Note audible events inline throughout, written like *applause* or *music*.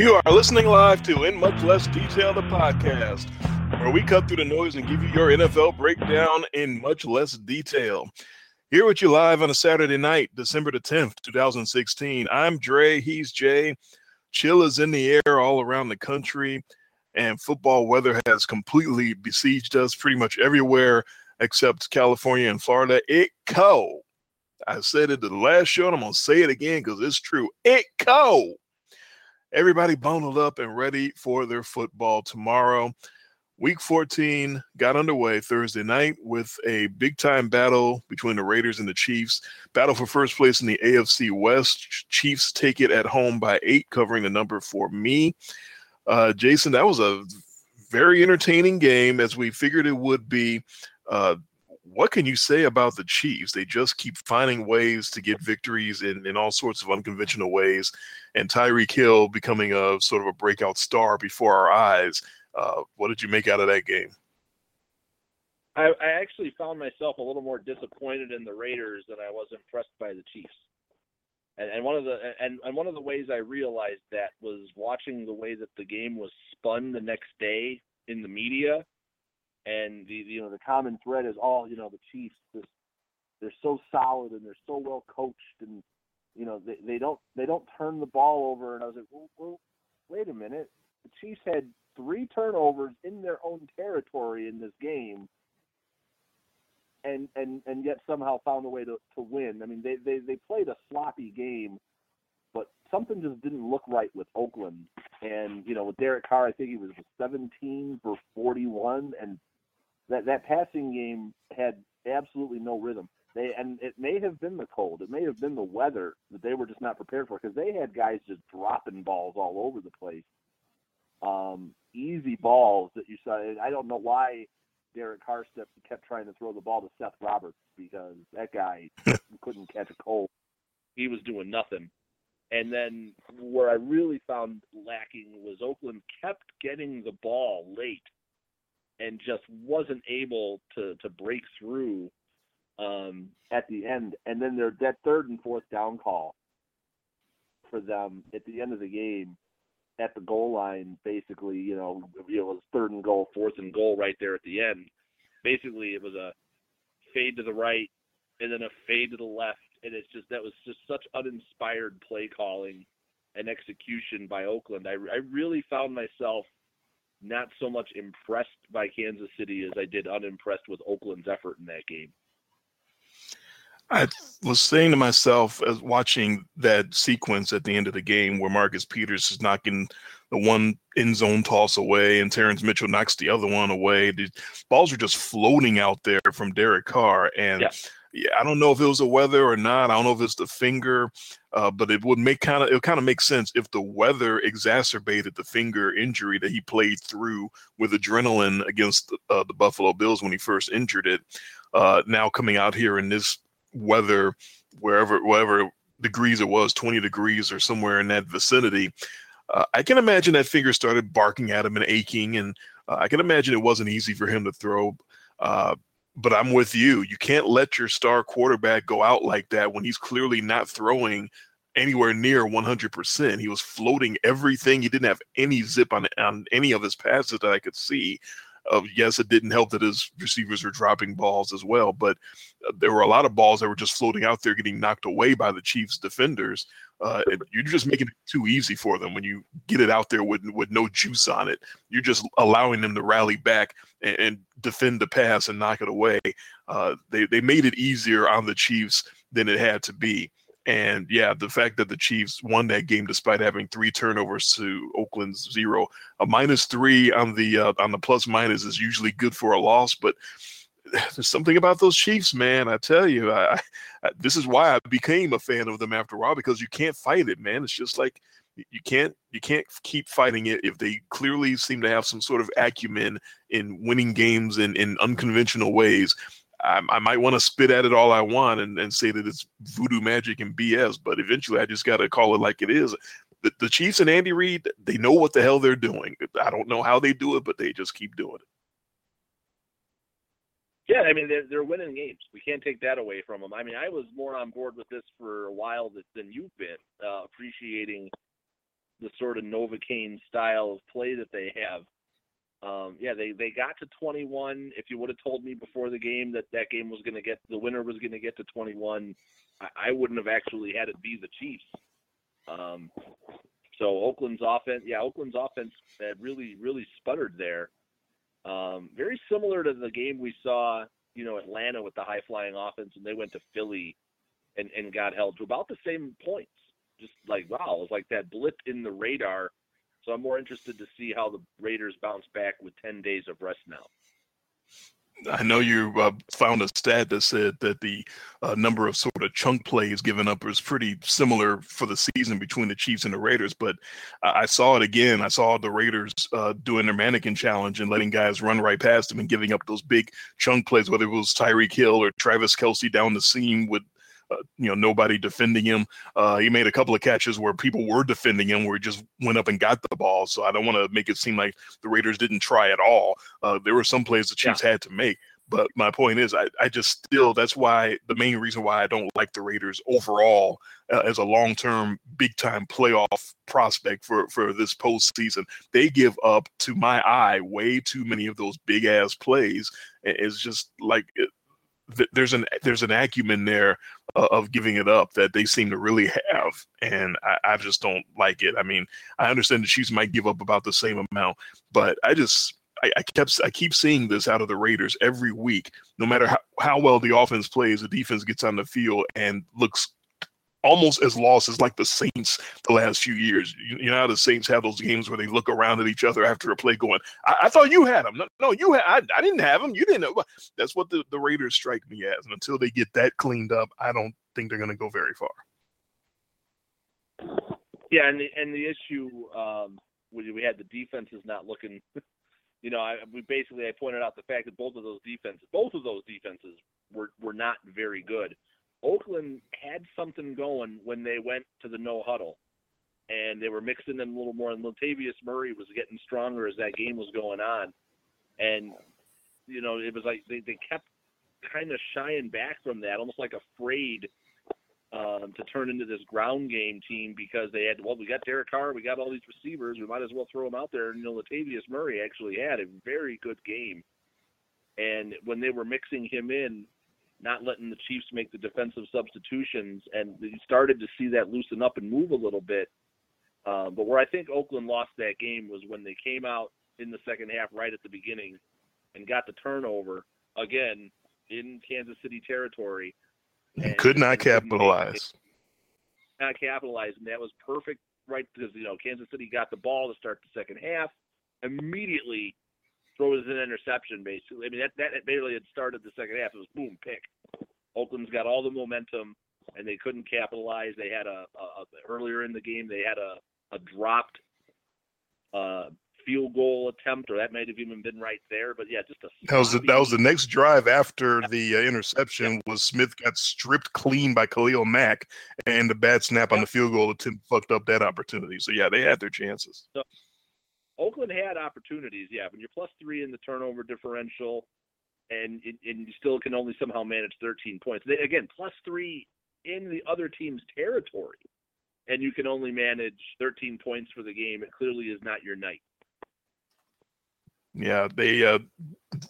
You are listening live to In Much Less Detail, the podcast, where we cut through the noise and give you your NFL breakdown in much less detail. Here with you live on a Saturday night, December the 10th, 2016. I'm Dre, he's Jay. Chill is in the air all around the country, and football weather has completely besieged us pretty much everywhere except California and Florida. It cold. I said it the last show, and I'm going to say it again because it's true. It cold everybody bundled up and ready for their football tomorrow. Week 14 got underway Thursday night with a big time battle between the Raiders and the Chiefs. Battle for first place in the AFC West. Chiefs take it at home by eight, covering the number for me. Uh, Jason, that was a very entertaining game as we figured it would be. Uh, what can you say about the Chiefs? They just keep finding ways to get victories in, in all sorts of unconventional ways. And Tyreek Hill becoming a sort of a breakout star before our eyes. Uh, what did you make out of that game? I, I actually found myself a little more disappointed in the Raiders than I was impressed by the Chiefs. And, and one of the and, and one of the ways I realized that was watching the way that the game was spun the next day in the media and the you know the common thread is all you know the Chiefs. This, they're so solid and they're so well coached, and you know they, they don't they don't turn the ball over. And I was like, well, well, wait a minute. The Chiefs had three turnovers in their own territory in this game, and and and yet somehow found a way to to win. I mean, they they they played a sloppy game, but something just didn't look right with Oakland. And you know, with Derek Carr, I think he was 17 for 41, and that that passing game had absolutely no rhythm. They and it may have been the cold, it may have been the weather that they were just not prepared for because they had guys just dropping balls all over the place. Um, easy balls that you saw. I don't know why Derek Carr kept trying to throw the ball to Seth Roberts because that guy *laughs* couldn't catch a cold. He was doing nothing. And then where I really found lacking was Oakland kept getting the ball late and just wasn't able to to break through um, at the end. And then their that third and fourth down call for them at the end of the game at the goal line, basically, you know, it was third and goal, fourth and goal right there at the end. Basically, it was a fade to the right and then a fade to the left, and it's just that was just such uninspired play calling and execution by Oakland. I I really found myself not so much impressed by Kansas City as I did unimpressed with Oakland's effort in that game. I was saying to myself as watching that sequence at the end of the game where Marcus Peters is knocking the one end zone toss away and Terrance Mitchell knocks the other one away. The balls are just floating out there from Derek Carr. And yeah yeah, I don't know if it was the weather or not. I don't know if it's the finger, uh, but it would make kind of it kind of make sense if the weather exacerbated the finger injury that he played through with adrenaline against uh, the Buffalo Bills when he first injured it. Uh, now coming out here in this weather, wherever whatever degrees it was, twenty degrees or somewhere in that vicinity, uh, I can imagine that finger started barking at him and aching, and uh, I can imagine it wasn't easy for him to throw. Uh, but I'm with you. You can't let your star quarterback go out like that when he's clearly not throwing anywhere near 100%. He was floating everything. He didn't have any zip on on any of his passes that I could see. Uh, yes, it didn't help that his receivers were dropping balls as well, but uh, there were a lot of balls that were just floating out there, getting knocked away by the Chiefs defenders. Uh, you're just making it too easy for them when you get it out there with with no juice on it. You're just allowing them to rally back and, and defend the pass and knock it away. Uh, they they made it easier on the Chiefs than it had to be. And yeah, the fact that the Chiefs won that game despite having three turnovers to Oakland's zero, a minus three on the uh, on the plus minus is usually good for a loss, but *sighs* there's something about those Chiefs, man. I tell you, I, I, this is why I became a fan of them after a while because you can't fight it, man. It's just like you can't you can't keep fighting it if they clearly seem to have some sort of acumen in winning games in, in unconventional ways. I, I might want to spit at it all I want and, and say that it's voodoo magic and BS, but eventually I just got to call it like it is. The, the Chiefs and Andy Reid, they know what the hell they're doing. I don't know how they do it, but they just keep doing it. Yeah, I mean they're they're winning games. We can't take that away from them. I mean, I was more on board with this for a while than you've been, uh, appreciating the sort of Novocaine style of play that they have. Um, yeah, they they got to 21. If you would have told me before the game that that game was going to get the winner was going to get to 21, I, I, wouldn't have actually had it be the Chiefs. Um, so Oakland's offense, yeah, Oakland's offense had really really sputtered there. Um, very similar to the game we saw, you know, Atlanta with the high flying offense, and they went to Philly and, and got held to about the same points. Just like wow, it was like that blip in the radar. So I'm more interested to see how the Raiders bounce back with 10 days of rest now. I know you uh, found a stat that said that the uh, number of sort of chunk plays given up was pretty similar for the season between the Chiefs and the Raiders. But I saw it again. I saw the Raiders uh, doing their mannequin challenge and letting guys run right past them and giving up those big chunk plays, whether it was Tyreek Hill or Travis Kelce down the seam with you know nobody defending him. Uh, he made a couple of catches where people were defending him, where he just went up and got the ball. So I don't want to make it seem like the Raiders didn't try at all. Uh, there were some plays the Chiefs yeah. had to make. But my point is, I, I just still, that's why the main reason why I don't like the Raiders overall uh, as a long term, big time playoff prospect for, for this postseason. They give up, to my eye, way too many of those big ass plays. It's just like it, there's an there's an acumen there uh, of giving it up that they seem to really have, and I, I, just don't like it. I mean, I understand the Chiefs might give up about the same amount, but I just I, I kept I keep seeing this out of the Raiders every week. No matter how, how well the offense plays, the defense gets on the field and looks almost as lost as like the Saints the last few years. You, you, know how the Saints have those games where they look around at each other after a play going, I, I thought you had them. No, no you had, I, I, didn't have them. You didn't know. That's what the, the Raiders strike me as. And until they get that cleaned up, I don't think they're going to go very far. Yeah. And the, and the issue, um, we, we had the defenses not looking, *laughs* you know, I, we basically, I pointed out the fact that both of those defenses, both of those defenses were, were not very good. Oakland had something going when they went to the no huddle, and they were mixing in a little more. And Latavius Murray was getting stronger as that game was going on, and you know it was like they, they kept kind of shying back from that, almost like afraid um, to turn into this ground game team because they had well, we got Derek Carr, we got all these receivers, we might as well throw them out there. And you know, Latavius Murray actually had a very good game, and when they were mixing him in, not letting the Chiefs make the defensive substitutions, and you started to see that loosen up and move a little bit. Uh, but where I think Oakland lost that game was when they came out in the second half right at the beginning and got the turnover again in Kansas City territory. And could not capitalize. Not capitalize, and that was perfect, right? Because you know Kansas City got the ball to start the second half. Immediately, throws an interception basically. I mean that that basically had started the second half. It was boom pick. Oakland's got all the momentum and they couldn't capitalize. They had a, a, a earlier in the game they had a a dropped uh, field goal attempt, or that might have even been right there. But yeah, just a that was the, that was the next drive after the uh, interception yeah. was Smith got stripped clean by Khalil Mack, and the bad snap yeah. on the field goal attempt fucked up that opportunity. So yeah, they had their chances. So, Oakland had opportunities, yeah. When you're plus three in the turnover differential, and and you still can only somehow manage 13 points. They, again, plus three in the other team's territory, and you can only manage 13 points for the game. It clearly is not your night. Yeah, they uh,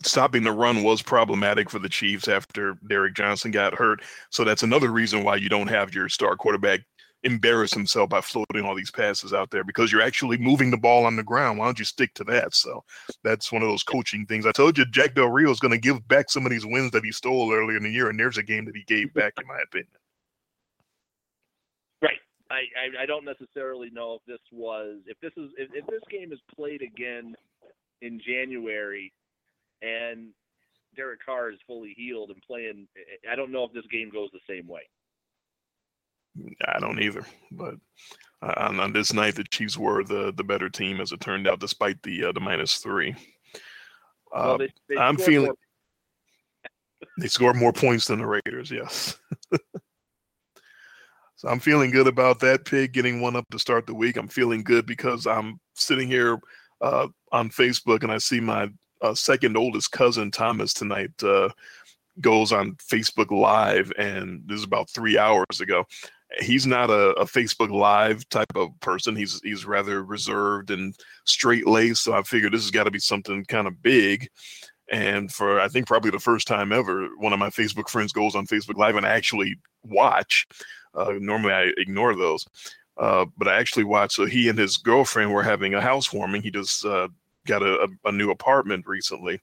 stopping the run was problematic for the Chiefs after Derrick Johnson got hurt. So that's another reason why you don't have your star quarterback embarrass himself by floating all these passes out there because you're actually moving the ball on the ground. Why don't you stick to that? So that's one of those coaching things. I told you Jack Del Rio is going to give back some of these wins that he stole earlier in the year, and there's a game that he gave back, in my opinion. Right. I, I, I don't necessarily know if this was if this is if, if this game is played again in January and Derek Carr is fully healed and playing I don't know if this game goes the same way. I don't either. But uh, on, on, this night, the Chiefs were the the better team, as it turned out, despite the uh, the minus three. Uh, well, they, they I'm feeling more. they scored more points than the Raiders. Yes. *laughs* so I'm feeling good about that pick, getting one up to start the week. I'm feeling good because I'm sitting here uh, on Facebook and I see my uh, second oldest cousin Thomas tonight uh, goes on Facebook Live, and this is about three hours ago he's not a, a, Facebook Live type of person. He's he's rather reserved and straight laced. So I figured this has got to be something kind of big. And for I think probably the first time ever, one of my Facebook friends goes on Facebook Live and I actually watch. Uh, normally I ignore those, uh, but I actually watch. So he and his girlfriend were having a housewarming. He just uh, got a, a, new apartment recently,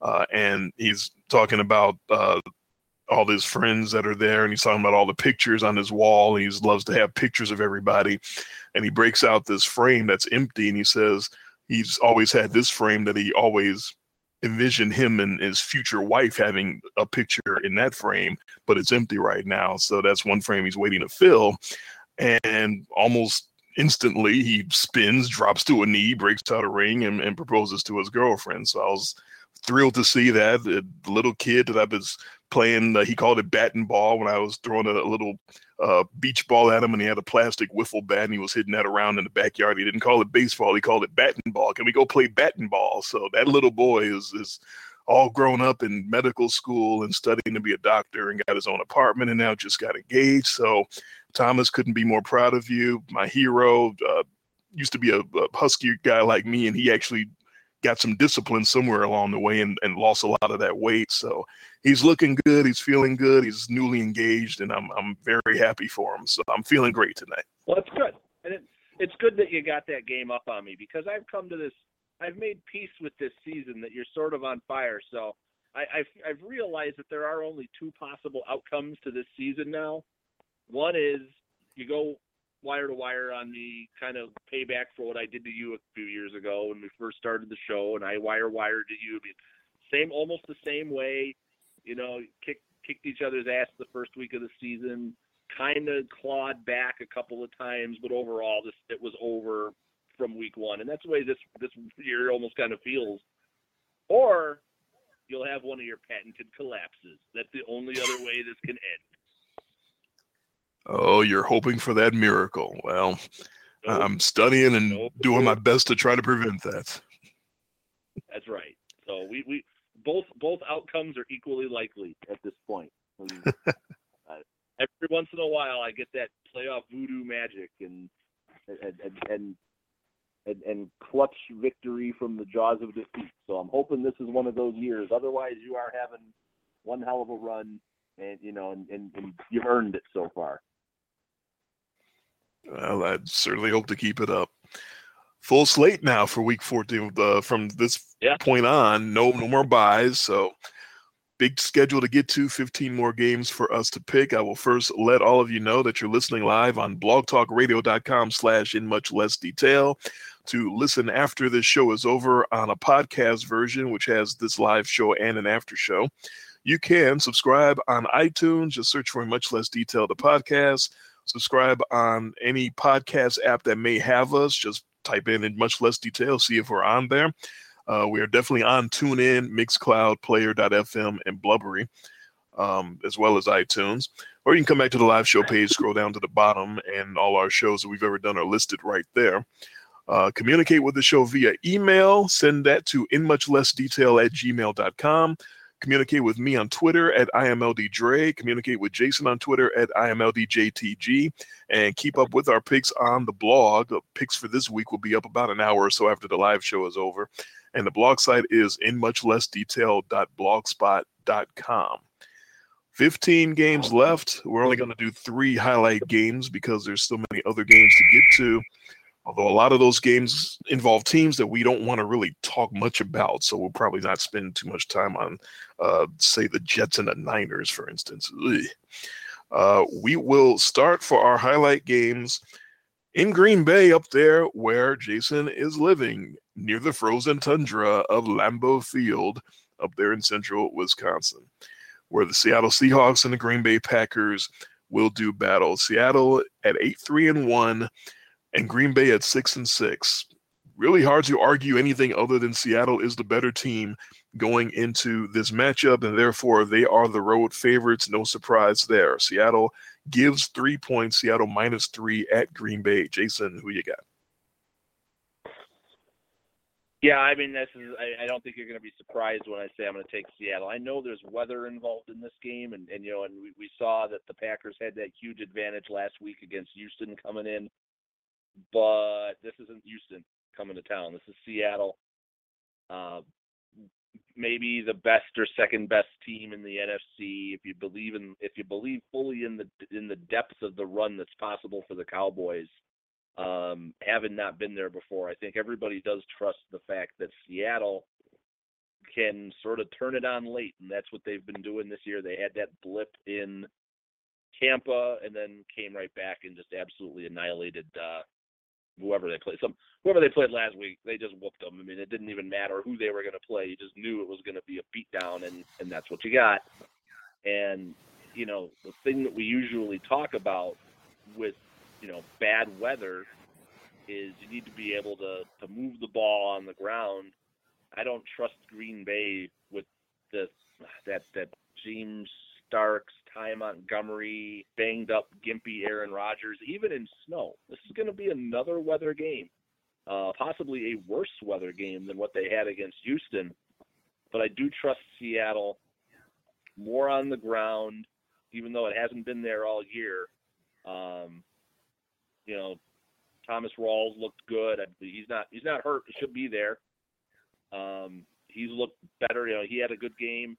uh, and he's talking about uh, all his friends that are there and he's talking about all the pictures on his wall. He loves to have pictures of everybody. And he breaks out this frame that's empty and he says he's always had this frame that he always envisioned him and his future wife having a picture in that frame, but it's empty right now. So that's one frame he's waiting to fill. And almost instantly he spins, drops to a knee, breaks out a ring, and, and proposes to his girlfriend. So I was thrilled to see that. The little kid that I was playing. Uh, he called it bat and ball when I was throwing a, a little uh, beach ball at him, and he had a plastic wiffle bat, and he was hitting that around in the backyard. He didn't call it baseball; he called it bat and ball. Can we go play bat and ball? So that little boy is is all grown up in medical school and studying to be a doctor, and got his own apartment, and now just got engaged. So Thomas couldn't be more proud of you, my hero. Uh, used to be a, a husky guy like me, and he actually got some discipline somewhere along the way and, and lost a lot of that weight. So he's looking good. He's feeling good. He's newly engaged, and I'm I'm very happy for him. So I'm feeling great tonight. Well, it's good, and it, it's good that you got that game up on me because I've come to this. I've made peace with this season that you're sort of on fire. So I, I've I've realized that there are only two possible outcomes to this season now. One is you go wire to wire on the kind of payback for what I did to you a few years ago when we first started the show, and I wire wired to you. Same, almost the same way. You know, kicked kicked each other's ass the first week of the season. Kind of clawed back a couple of times, but overall, this it was over from week one, and that's the way this this year almost kind of feels. Or you'll have one of your patented collapses. That's the only other way this can end. Oh, you're hoping for that miracle. Well, nope. I'm studying and nope. doing my best to try to prevent that. That's right. So we, we both both outcomes are equally likely at this point. *laughs* uh, every once in a while, I get that playoff voodoo magic and and and, and and, and clutch victory from the jaws of defeat. So I'm hoping this is one of those years. Otherwise, you are having one hell of a run, and you know, and, and, and you've earned it so far. Well, I certainly hope to keep it up. Full slate now for Week 14. Uh, from this yeah. point on, no no more byes. So big schedule to get to. 15 more games for us to pick. I will first let all of you know that you're listening live on blogtalkradio.com/slash in much less detail. To listen after this show is over on a podcast version, which has this live show and an after show. You can subscribe on iTunes. Just search for much less detail the podcast subscribe on any podcast app that may have us. Just type in in much less detail, see if we're on there. Uh, we are definitely on TuneIn, Mixcloud, Player.fm, and Blubrry, um, as well as iTunes. Or you can come back to the live show page, scroll down to the bottom, and all our shows that we've ever done are listed right there. Uh, communicate with the show via email. Send that to in much less detail at gmail.com. Communicate with me on Twitter at IMLDDre. Communicate with Jason on Twitter at IMLDJTG. And keep up with our picks on the blog. The picks for this week will be up about an hour or so after the live show is over. And the blog site is in much less detail.blogspot.com. 15 games left. We're only going to do three highlight games because there's so many other games to get to. Although a lot of those games involve teams that we don't want to really talk much about, so we'll probably not spend too much time on, uh, say, the Jets and the Niners, for instance. Uh, we will start for our highlight games in Green Bay, up there where Jason is living, near the frozen tundra of Lambeau Field, up there in central Wisconsin, where the Seattle Seahawks and the Green Bay Packers will do battle. Seattle at 8 3 and 1 and Green Bay at six and six. Really hard to argue anything other than Seattle is the better team going into this matchup, and therefore they are the road favorites. No surprise there. Seattle gives three points. Seattle minus three at Green Bay. Jason, who you got? Yeah, I mean, this is. I, I don't think you're going to be surprised when I say I'm going to take Seattle. I know there's weather involved in this game, and, and you know, and we, we saw that the Packers had that huge advantage last week against Houston coming in but this isn't Houston coming to town. This is Seattle. Uh, maybe the best or second best team in the NFC if you believe in if you believe fully in the in the depth of the run that's possible for the Cowboys. Um, having not been there before, I think everybody does trust the fact that Seattle can sort of turn it on late, and that's what they've been doing this year. They had that blip in Tampa, and then came right back and just absolutely annihilated uh, whoever they played. Some whoever they played last week, they just whooped them. I mean, it didn't even matter who they were going to play. You just knew it was going to be a beatdown, and and that's what you got. And you know, the thing that we usually talk about with you know bad weather is you need to be able to to move the ball on the ground. I don't trust Green Bay with the that that James Starks Ty Montgomery, banged up, gimpy Aaron Rodgers, even in snow. This is going to be another weather game, uh, possibly a worse weather game than what they had against Houston. But I do trust Seattle more on the ground, even though it hasn't been there all year. Um, you know, Thomas Rawls looked good. He's not he's not hurt. He should be there. Um, he's looked better. You know, he had a good game.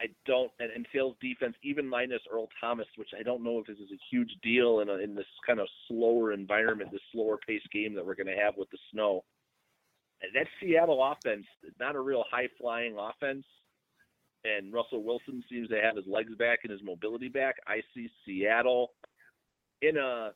I don't, and, and Seattle's defense, even minus Earl Thomas, which I don't know if this is a huge deal in, a, in this kind of slower environment, this slower paced game that we're going to have with the snow. That Seattle offense, not a real high flying offense. And Russell Wilson seems to have his legs back and his mobility back. I see Seattle in a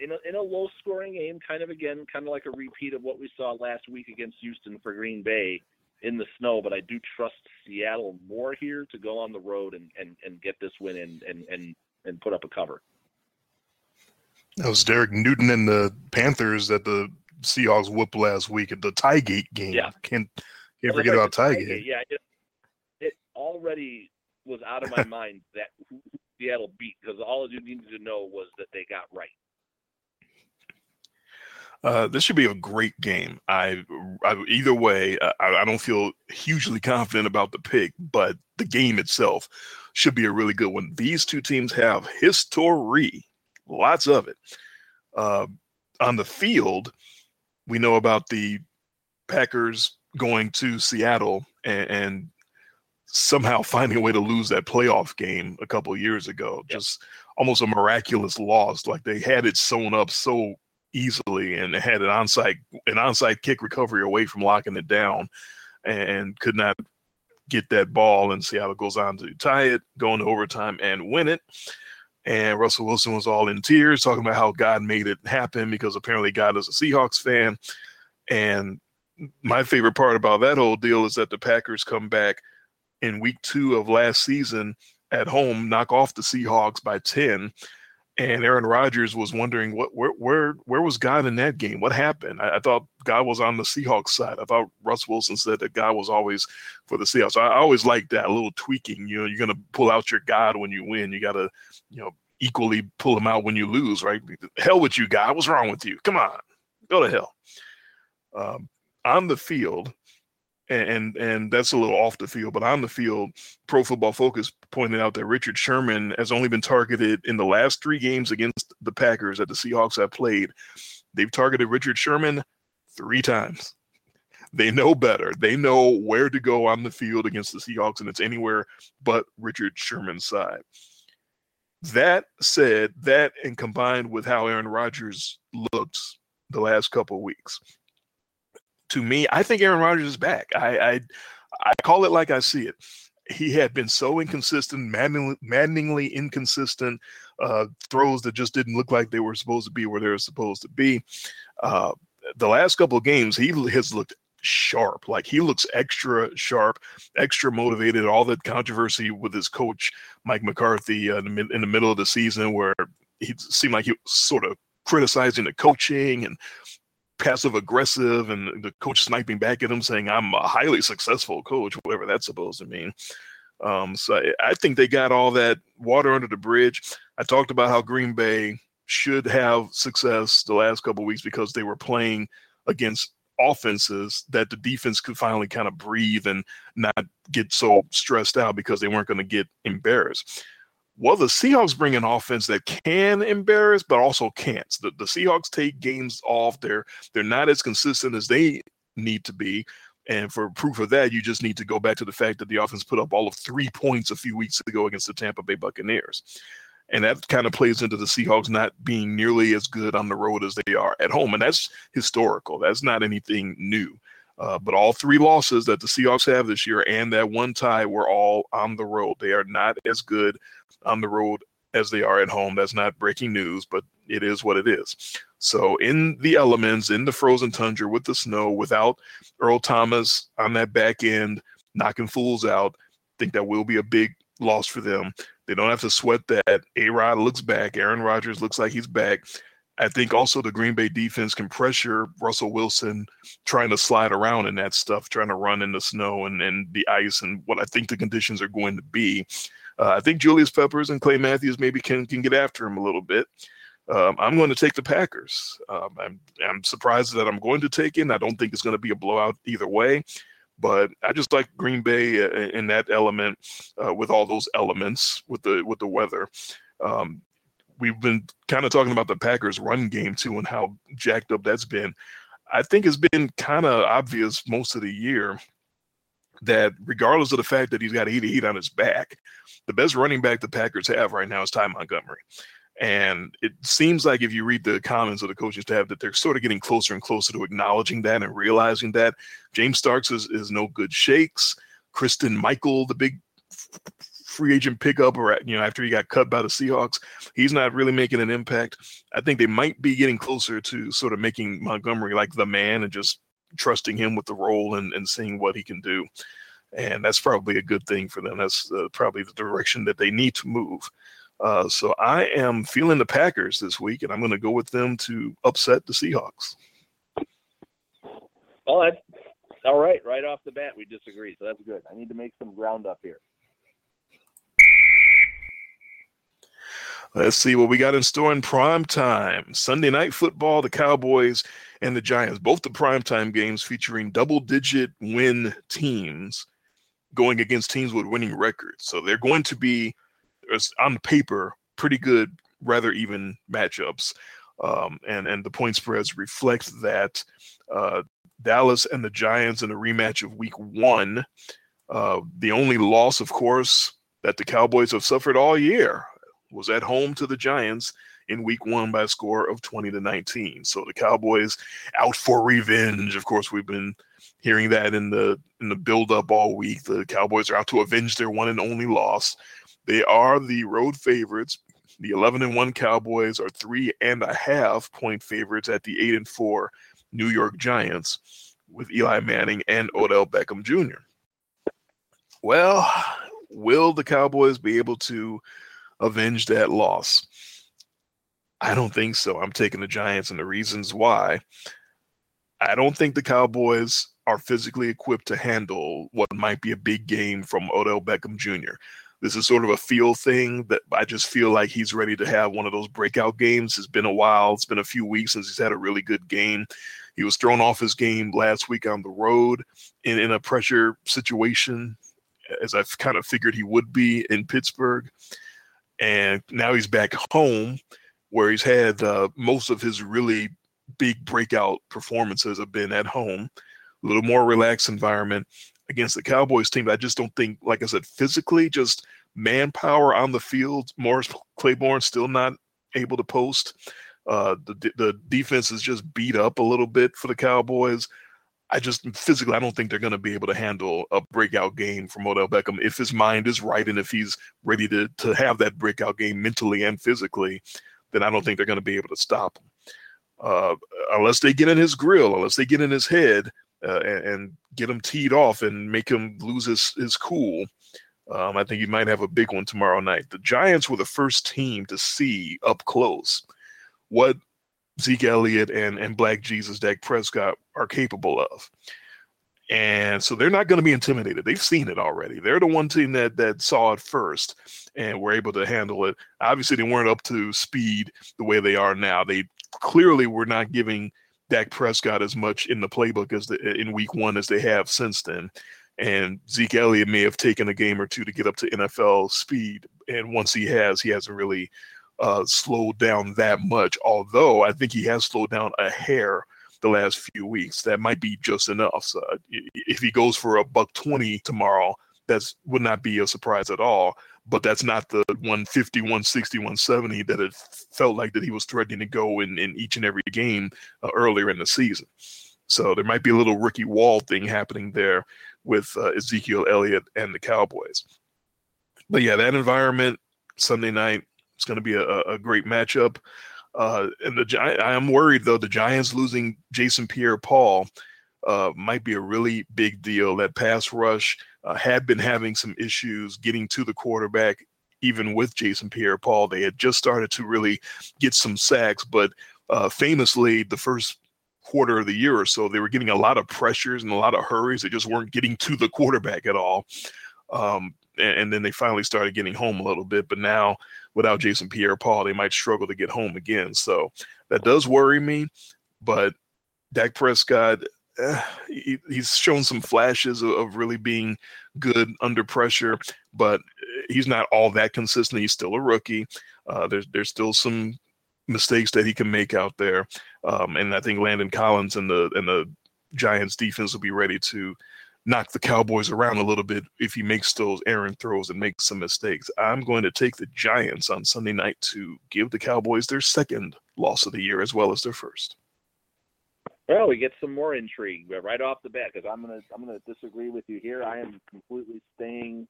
in a, in a low scoring game, kind of again, kind of like a repeat of what we saw last week against Houston for Green Bay in the snow, but I do trust Seattle more here to go on the road and, and, and get this win and, and, and, and put up a cover. That was Derek Newton and the Panthers that the Seahawks whooped last week at the Tygate game. Yeah. Can't, can't forget about. Tygate. Yeah. It, it already was out of my *laughs* mind that Seattle beat because all you needed to know was that they got right. Uh, this should be a great game. I, I either way, I, I, don't feel hugely confident about the pick, but the game itself should be a really good one. These two teams have history, lots of it. Uh, on the field, we know about the Packers going to Seattle and, and somehow *laughs* finding a way to lose that playoff game a couple years ago. Yep. Just almost a miraculous loss. Like they had it sewn up so easily and had an onside an onside kick recovery away from locking it down and could not get that ball and Seattle goes on to tie it, go into overtime and win it. And Russell Wilson was all in tears talking about how God made it happen because apparently God is a Seahawks fan. And my favorite part about that whole deal is that the Packers come back in week two of last season at home, knock off the Seahawks by 10 and Aaron Rodgers was wondering what where where where was God in that game? What happened? I, I, thought God was on the Seahawks side. I thought Russ Wilson said that God was always for the Seahawks. So I, I always like that a little tweaking. You know, you're gonna pull out your God when you win. You gotta, you know, equally pull him out when you lose, right? Hell with you, God. What's wrong with you? Come on, go to hell. Um, on the field, and and that's a little off the field. But on the field, Pro Football Focus pointed out that Richard Sherman has only been targeted in the last three games against the Packers that the Seahawks have played. They've targeted Richard Sherman three times. They know better. They know where to go on the field against the Seahawks, and it's anywhere but Richard Sherman's side. That said, that and combined with how Aaron Rodgers looked the last couple weeks, to me, I think Aaron Rodgers is back. I, I, I call it like I see it. He had been so inconsistent, maddeningly, maddeningly inconsistent uh, throws that just didn't look like they were supposed to be where they were supposed to be. Uh, the last couple of games, he has looked sharp. Like he looks extra sharp, extra motivated. All the controversy with his coach, Mike McCarthy, uh, in the middle of the season, where he seemed like he was sort of criticizing the coaching and passive aggressive, and the coach sniping back at him, saying, I'm a highly successful coach, whatever that's supposed to mean. Um, so I think they got all that water under the bridge. I talked about how Green Bay should have success the last couple weeks because they were playing against offenses that the defense could finally kind of breathe and not get so stressed out because they weren't going to get embarrassed. Well, the Seahawks bring an offense that can embarrass, but also can't. The, the Seahawks take games off. They're they're not as consistent as they need to be. And for proof of that, you just need to go back to the fact that the offense put up all of three points a few weeks ago against the Tampa Bay Buccaneers. And that kind of plays into the Seahawks not being nearly as good on the road as they are at home. And that's historical. That's not anything new. Uh, but all three losses that the Seahawks have this year and that one tie were all on the road. They are not as good on the road as they are at home. That's not breaking news, but it is what it is. So, in the elements, in the frozen tundra with the snow, without Earl Thomas on that back end knocking fools out, I think that will be a big loss for them. They don't have to sweat that. A Rod looks back. Aaron Rodgers looks like he's back. I think also the Green Bay defense can pressure Russell Wilson trying to slide around in that stuff, trying to run in the snow and, and the ice and what I think the conditions are going to be. Uh, I think Julius Peppers and Clay Matthews maybe can can get after him a little bit. Um, I'm going to take the Packers. Um, I'm, I'm surprised that I'm going to take it. I don't think it's going to be a blowout either way, but I just like Green Bay uh, in that element uh, with all those elements with the with the weather. Um, we've been kind of talking about the Packers run game too and how jacked up that's been. I think it's been kind of obvious most of the year that regardless of the fact that he's got 88 on his back, the best running back the Packers have right now is Ty Montgomery. And it seems like if you read the comments of the coaching staff that they're sort of getting closer and closer to acknowledging that and realizing that James Starks is, is no good shakes. Christine Michael, the big free agent pickup or you know after he got cut by the Seahawks, he's not really making an impact. I think they might be getting closer to sort of making Montgomery like the man and just trusting him with the role and, and seeing what he can do. And that's probably a good thing for them. That's uh, probably the direction that they need to move. Uh, so I am feeling the Packers this week, and I'm going to go with them to upset the Seahawks. Well, that's all right. Right off the bat, we disagree, so that's good. I need to make some ground up here. Let's see what we got in store in prime time. Sunday night football, the Cowboys and the Giants, both the primetime games featuring double digit win teams going against teams with winning records. So they're going to be, on paper, pretty good, rather even matchups. Um, and, and the point spreads reflect that. Uh, Dallas and the Giants in a rematch of week one. Uh, the only loss, of course, that the Cowboys have suffered all year was at home to the Giants in week one by a score of 20 to 19. So the Cowboys out for revenge. Of course, we've been hearing that in the in the build up all week. The Cowboys are out to avenge their one and only loss. They are the road favorites. The 11 and 1 Cowboys are three and a half point favorites at the 8 and 4 New York Giants with Eli Manning and Odell Beckham Jr. Well, will the Cowboys be able to avenge that loss? I don't think so. I'm taking the Giants, and the reasons why. I don't think the Cowboys are physically equipped to handle what might be a big game from Odell Beckham Jr. This is sort of a feel thing that I just feel like he's ready to have one of those breakout games. It's been a while. It's been a few weeks since he's had a really good game. He was thrown off his game last week on the road in, in a pressure situation, as I've kind of figured he would be in Pittsburgh. And now he's back home where he's had uh, most of his really big breakout performances have been at home. a little more relaxed environment against the Cowboys team. I just don't think, like I said, physically, just manpower on the field. Morris Claiborne still not able to post. Uh, the the defense is just beat up a little bit for the Cowboys. I just physically, I don't think they're going to be able to handle a breakout game from Odell Beckham if his mind is right and if he's ready to to have that breakout game mentally and physically. Then I don't think they're going to be able to stop him. Uh, unless they get in his grill, unless they get in his head uh, and, and, get him teed off and make him lose his, his cool. Um, I think he might have a big one tomorrow night. The Giants were the first team to see up close what Zeke Elliott and, and Black Jesus, Dak Prescott are capable of. And so they're not going to be intimidated. They've seen it already. They're the one team that that saw it first and were able to handle it. Obviously, they weren't up to speed the way they are now. They clearly were not giving Dak Prescott as much in the playbook as the, in week one as they have since then. And Zeke Elliott may have taken a game or two to get up to NFL speed. And once he has, he hasn't really uh, slowed down that much. Although I think he has slowed down a hair the last few weeks. That might be just enough. So if he goes for a buck 20 tomorrow, that would not be a surprise at all but that's not the 150, 160, 170 that it felt like that he was threatening to go in, in each and every game uh, earlier in the season. So there might be a little rookie wall thing happening there with uh, Ezekiel Elliott and the Cowboys. But yeah, that environment Sunday night is going to be a, a great matchup. Uh, and the I am worried though the Giants losing Jason Pierre-Paul uh, might be a really big deal. That pass rush uh, had been having some issues getting to the quarterback, even with Jason Pierre Paul. They had just started to really get some sacks, but uh, famously, the first quarter of the year or so, they were getting a lot of pressures and a lot of hurries. They just weren't getting to the quarterback at all. Um, and, and, then they finally started getting home a little bit. But now, without Jason Pierre Paul, they might struggle to get home again. So that does worry me. But Dak Prescott, uh, he, he's shown some flashes of, of, really being good under pressure, but he's not all that consistent. He's still a rookie. Uh, there's there's still some mistakes that he can make out there, um, and I think Landon Collins and the and the Giants defense will be ready to knock the Cowboys around a little bit if he makes those errant throws and makes some mistakes. I'm going to take the Giants on Sunday night to give the Cowboys their second loss of the year as well as their first. Well, we get some more intrigue right off the bat because I'm gonna I'm gonna disagree with you here. I am completely staying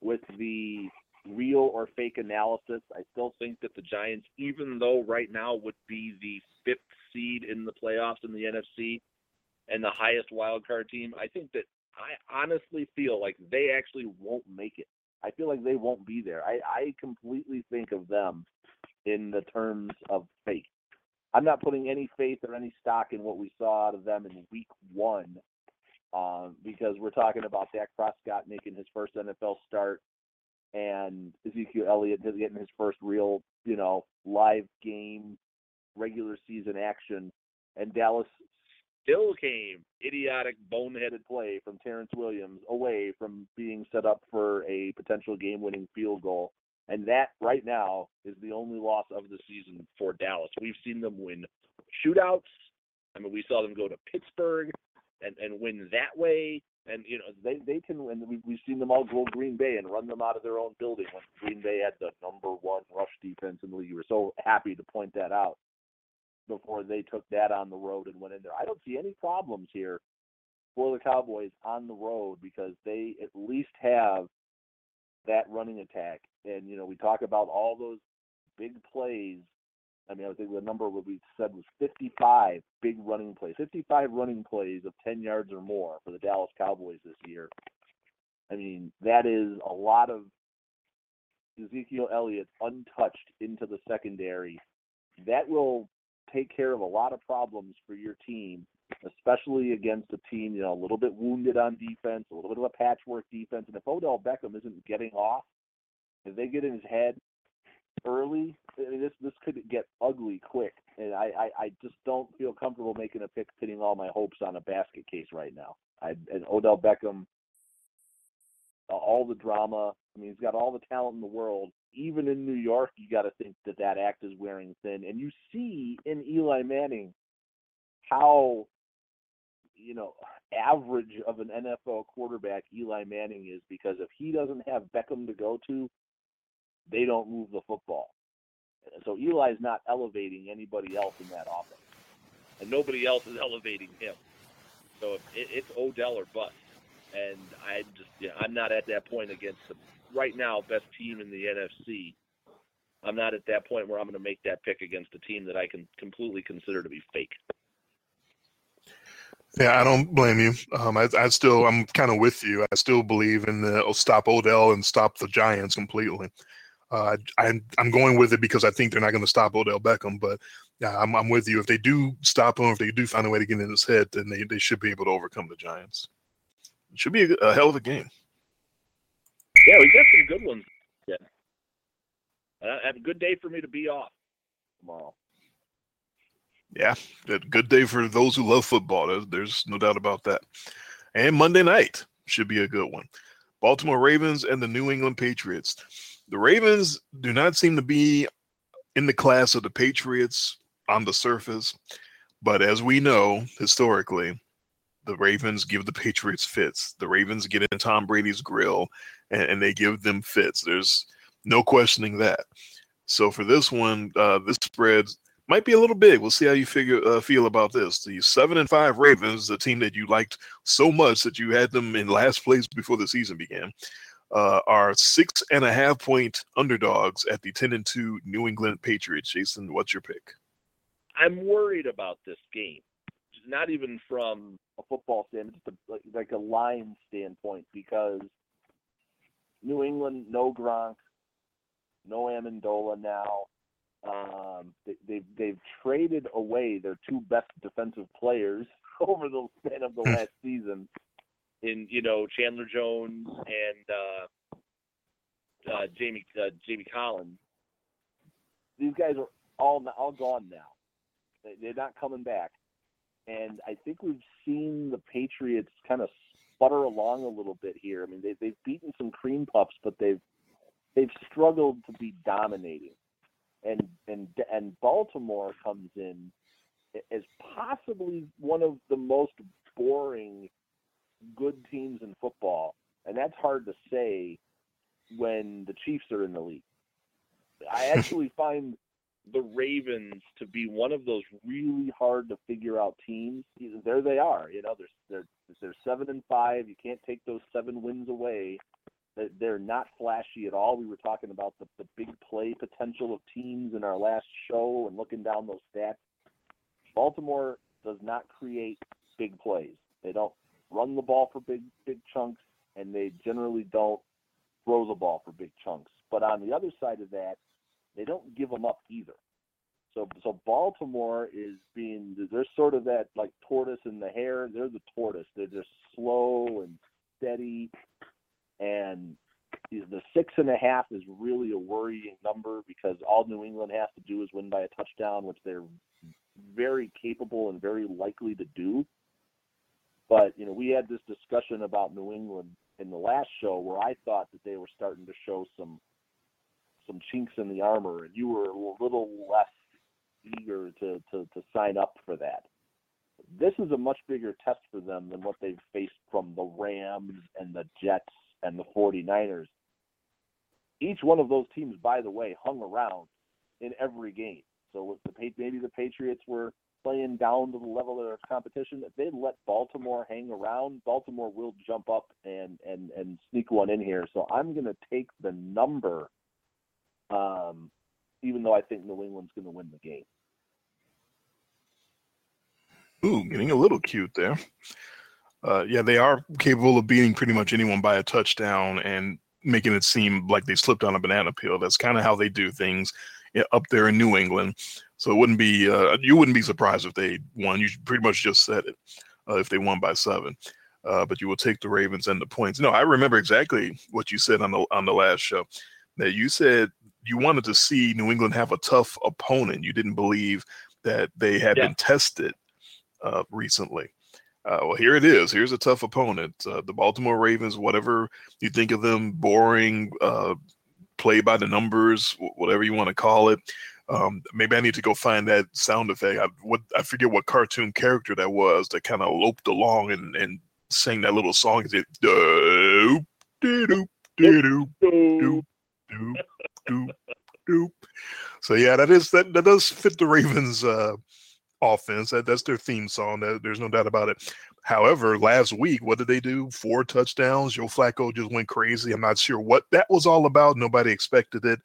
with the real or fake analysis. I still think that the Giants, even though right now would be the fifth seed in the playoffs in the NFC and the highest wild card team, I think that I honestly feel like they actually won't make it. I feel like they won't be there. I, I completely think of them in the terms of fate. I'm not putting any faith or any stock in what we saw out of them in week one um, because we're talking about Dak Prescott making his first NFL start and Ezekiel Elliott getting his first real, you know, live game, regular season action. And Dallas still came idiotic, boneheaded play from Terrance Williams away from being set up for a potential game winning field goal and that right now is the only loss of the season for Dallas. We've seen them win shootouts. I mean, we saw them go to Pittsburgh and, and win that way. And, you know, they, they can win. We've, seen them all go Green Bay and run them out of their own building when Green Bay had the number one rush defense in the league. We were so happy to point that out before they took that on the road and went in there. I don't see any problems here for the Cowboys on the road because they at least have that running attack. And you know, we talk about all those big plays. I mean, I think the number what we said was 55 big running plays, 55 running plays of 10 yards or more for the Dallas Cowboys this year. I mean, that is a lot of Ezekiel Elliott untouched into the secondary. That will take care of a lot of problems for your team especially against a team, you know, a little bit wounded on defense, a little bit of a patchwork defense. And if Odell Beckham isn't getting off, if they get in his head early, I mean, this this could get ugly quick. And I, I, I just don't feel comfortable making a pick, pinning all my hopes on a basket case right now. I and Odell Beckham, all the drama. I mean, he's got all the talent in the world. Even in New York, you got to think that that act is wearing thin. And you see in Eli Manning how you know, average of an NFL quarterback Eli Manning is because if he doesn't have Beckham to go to, they don't move the football. So Eli's not elevating anybody else in that offense, and nobody else is *laughs* elevating him. So it, it's Odell or bust, and I just yeah, I'm not at that point against the right now best team in the NFC. I'm not at that point where I'm going to make that pick against a team that I can completely consider to be fake. Yeah, I don't blame you. Um, I, I still, I'm kind of with you. I still believe in the oh, stop Odell and stop the Giants completely. Uh, I, I'm going with it because I think they're not going to stop Odell Beckham. But yeah, I'm, I'm with you. If they do stop him, if they do find a way to get in his head, then they, they should be able to overcome the Giants. It should be a, a hell of a game. Yeah, we got some good ones. Yeah, uh, have a good day for me to be off tomorrow. Yeah, good day for those who love football. There's, there's no doubt about that. And Monday night should be a good one. Baltimore Ravens and the New England Patriots. The Ravens do not seem to be in the class of the Patriots on the surface, but as we know historically, the Ravens give the Patriots fits. The Ravens get in Tom Brady's grill and, and they give them fits. There's no questioning that. So for this one, uh, this spread might be a little big. We'll see how you figure uh, feel about this. The seven and five Ravens, the team that you liked so much that you had them in last place before the season began, uh, are six and a half point underdogs at the ten and two New England Patriots. Jason, what's your pick? I'm worried about this game, not even from a football standpoint, just a, like a line standpoint, because New England, no Gronk, no Amendola now. Um, they, they've they've traded away their two best defensive players *laughs* over the span of the hmm. last season, in you know Chandler Jones and uh, uh, Jamie uh, Jamie Collins. These guys are all all gone now. They're not coming back, and I think we've seen the Patriots kind of sputter along a little bit here. I mean, they, they've beaten some cream puffs, but they've they've struggled to be dominating and and and Baltimore comes in as possibly one of the most boring good teams in football, and that's hard to say when the Chiefs are in the league. I *laughs* actually find the Ravens to be one of those really hard to figure out teams. There they are, you know, they're they're they're seven and five. You can't take those seven wins away, they're not flashy at all. We were talking about the, the big play potential of teams in our last show and looking down those stats. Baltimore does not create big plays. They don't run the ball for big big chunks, and they generally don't throw the ball for big chunks. But on the other side of that, they don't give them up either. So so Baltimore is being they're sort of that like tortoise in the hare. They're the tortoise. They're just slow and steady and the six and a half is really a worrying number because all New England has to do is win by a touchdown, which they're very capable and very likely to do. But you know, we had this discussion about New England in the last show where I thought that they were starting to show some some chinks in the armor, and you were a little less eager to to, to sign up for that. This is a much bigger test for them than what they've faced from the Rams and the Jets and the 49ers. Each one of those teams, by the way, hung around in every game. So the maybe the Patriots were playing down to the level of their competition. If they let Baltimore hang around, Baltimore will jump up and and and sneak one in here. So I'm going to take the number, um, even though I think New England's going to win the game. Ooh, getting a little cute there uh, yeah, they are capable of beating pretty much anyone by a touchdown and making it seem like they slipped on a banana peel. That's kind of how they do things up there in New England. So it wouldn't be uh, you wouldn't be surprised if they won. You pretty much just said it uh, if they won by seven. Uh, but you will take the Ravens and the points. No, I remember exactly what you said on the on the last show. That you said you wanted to see New England have a tough opponent. You didn't believe that they had yeah. been tested uh, recently. Uh, well, here it is. Here's a tough opponent. Uh, the Baltimore Ravens, whatever you think of them, boring, uh, play by the numbers, whatever you want to call it. Um, maybe I need to go find that sound effect. I, what, I forget what cartoon character that was that kind of loped along and, and sang that little song. Is it doop doop doop doop doop doop doop? So yeah, that is that that does fit the Ravens uh, offense. That that's their theme song. That, there's no doubt about it. However, last week, what did they do? Four touchdowns. Joe Flacco just went crazy. I'm not sure what that was all about. Nobody expected it,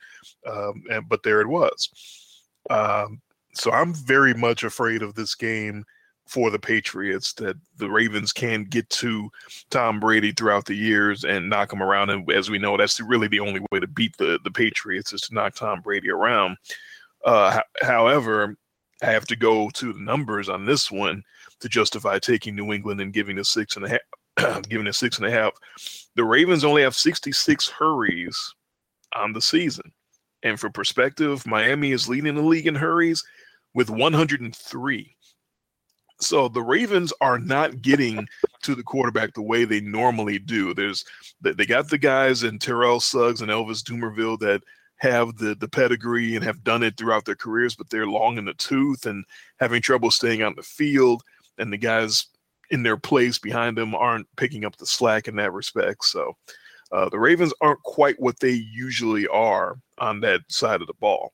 um, and, but there it was. Um, so I'm very much afraid of this game for the Patriots that the Ravens can get to Tom Brady throughout the years and knock him around. And as we know, that's really the only way to beat the, the Patriots is to knock Tom Brady around. Uh, however, I have to go to the numbers on this one to justify taking New England and giving a six and a half, *clears throat* giving a six and a half. The Ravens only have 66 hurries on the season. And for perspective, Miami is leading the league in hurries with 103. So the Ravens are not getting to the quarterback the way they normally do. There's they got the guys in Terrell Suggs and Elvis Dumervil that have the the pedigree and have done it throughout their careers, but they're long in the tooth and having trouble staying on the field and the guys in their place behind them aren't picking up the slack in that respect. So uh, the Ravens aren't quite what they usually are on that side of the ball.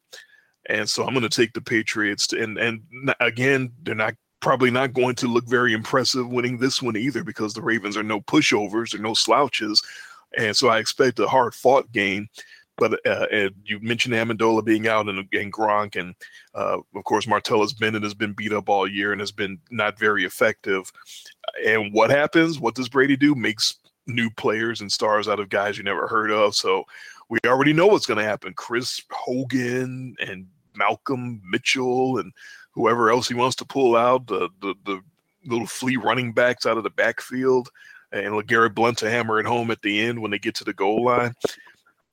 And so I'm going to take the Patriots to, and and again, they're not probably not going to look very impressive winning this one either because the Ravens are no pushovers or no slouches. And so I expect a hard fought game. But uh, you mentioned Amendola being out and, and Gronk, and uh, of course Martellus Bennett has been beat up all year and has been not very effective. And what happens? What does Brady do? Makes new players and stars out of guys you never heard of. So we already know what's going to happen. Chris Hogan and Malcolm Mitchell and whoever else he wants to pull out the the, the little flea running backs out of the backfield and LeGarrette Blunt to hammer it home at the end when they get to the goal line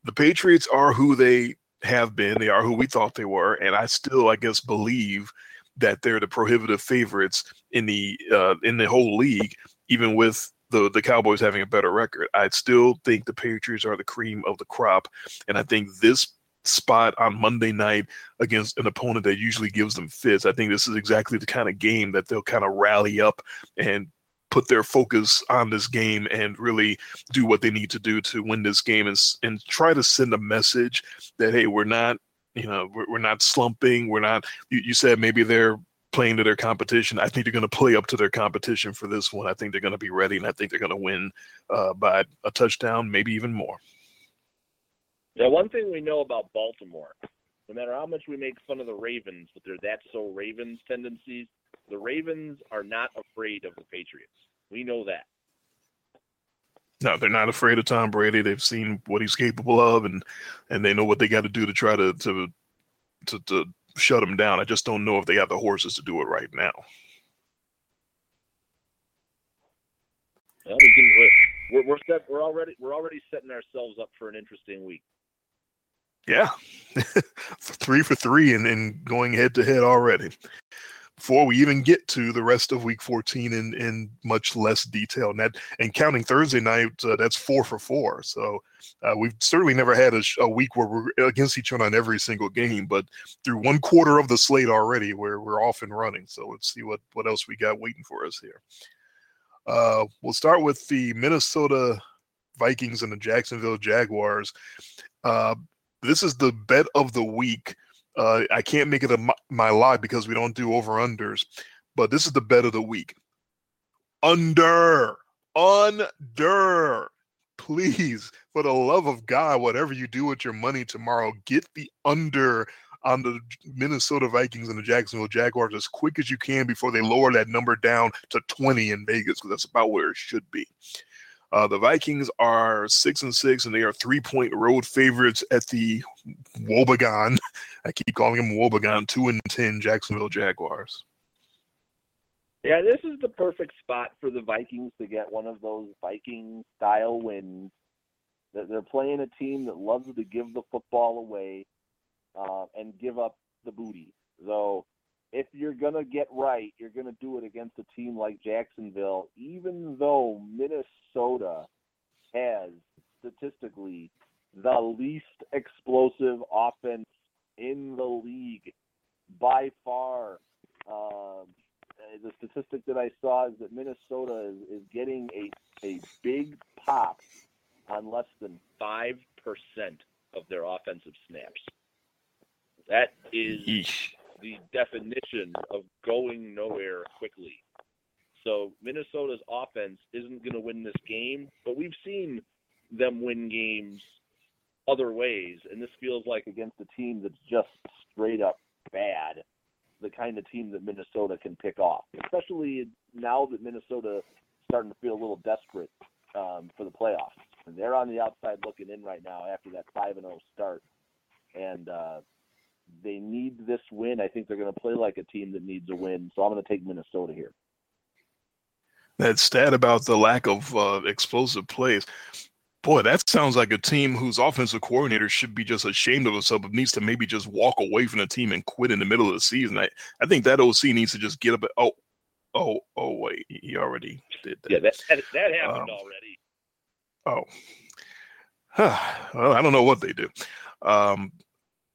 the Patriots are who they have been. They are who we thought they were, and I still, I guess, believe that they're the prohibitive favorites in the uh, in the whole league, even with the the Cowboys having a better record. I still think the Patriots are the cream of the crop, and I think this spot on Monday night against an opponent that usually gives them fits. I think this is exactly the kind of game that they'll kind of rally up and put their focus on this game and really do what they need to do to win this game and, and try to send a message that hey we're not you know we're, we're not slumping we're not you, you said maybe they're playing to their competition. I think they're going to play up to their competition for this one. I think they're going to be ready and i think they're going to win uh, by a touchdown maybe even more yeah one thing we know about baltimore no matter how much we make fun of the ravens with their that so ravens tendencies the Ravens are not afraid of the Patriots. We know that. No, they're not afraid of Tom Brady. They've seen what he's capable of, and and they know what they got to do to try to to to, to shut him down. I just don't know if they have the horses to do it right now. Well, we can. We're, we're set. We're already we're already setting ourselves up for an interesting week. Yeah, *laughs* three for three and, and going head to head already before we even get to the rest of week 14 in, in much less detail. And, that, and counting Thursday night, uh, that's four for four. So uh, we've certainly never had a, a, week where we're against each other on every single game, but through one quarter of the slate already, we're, we're off and running. So let's see what, what else we got waiting for us here. Uh, we'll start with the Minnesota Vikings and the Jacksonville Jaguars. This is the bet of the week uh, I can't make it a, my lie because we don't do over unders, but this is the bet of the week. Under, under. Please, for the love of God, whatever you do with your money tomorrow, get the under on the Minnesota Vikings and the Jacksonville Jaguars as quick as you can before they lower that number down to 20 in Vegas because that's about where it should be. Uh, the Vikings are six and six, and they are three point road favorites at the Wobegon. *laughs* I keep calling them Wobegon. Two and ten Jacksonville Jaguars. Yeah, this is the perfect spot for the Vikings to get one of those Viking style wins. They're playing a team that loves to give the football away uh, and give up the booty. So if you're going to get right, you're going to do it against a team like Jacksonville, even though Minnesota has statistically the least explosive offense in the league by far. Uh, the statistic that I saw is that Minnesota is, is getting a a big pop on less than five percent of their offensive snaps. That is. The definition of going nowhere quickly. So Minnesota's offense isn't going to win this game, but we've seen them win games other ways, and this feels like against a team that's just straight up bad, the kind of team that Minnesota can pick off, especially now that Minnesota starting to feel a little desperate um, for the playoffs. And they're on the outside looking in right now after that five and zero start, and uh, they need this win. I think they're going to play like a team that needs a win. So I'm going to take Minnesota here. That stat about the lack of uh, explosive plays. Boy, that sounds like a team whose offensive coordinator should be just ashamed of himself, but needs to maybe just walk away from the team and quit in the middle of the season. I, I think that OC needs to just get up. oh, oh, oh, wait, he already did that. Yeah, that that, that happened Um, already. Oh, *sighs* well, I don't know what they do. Um,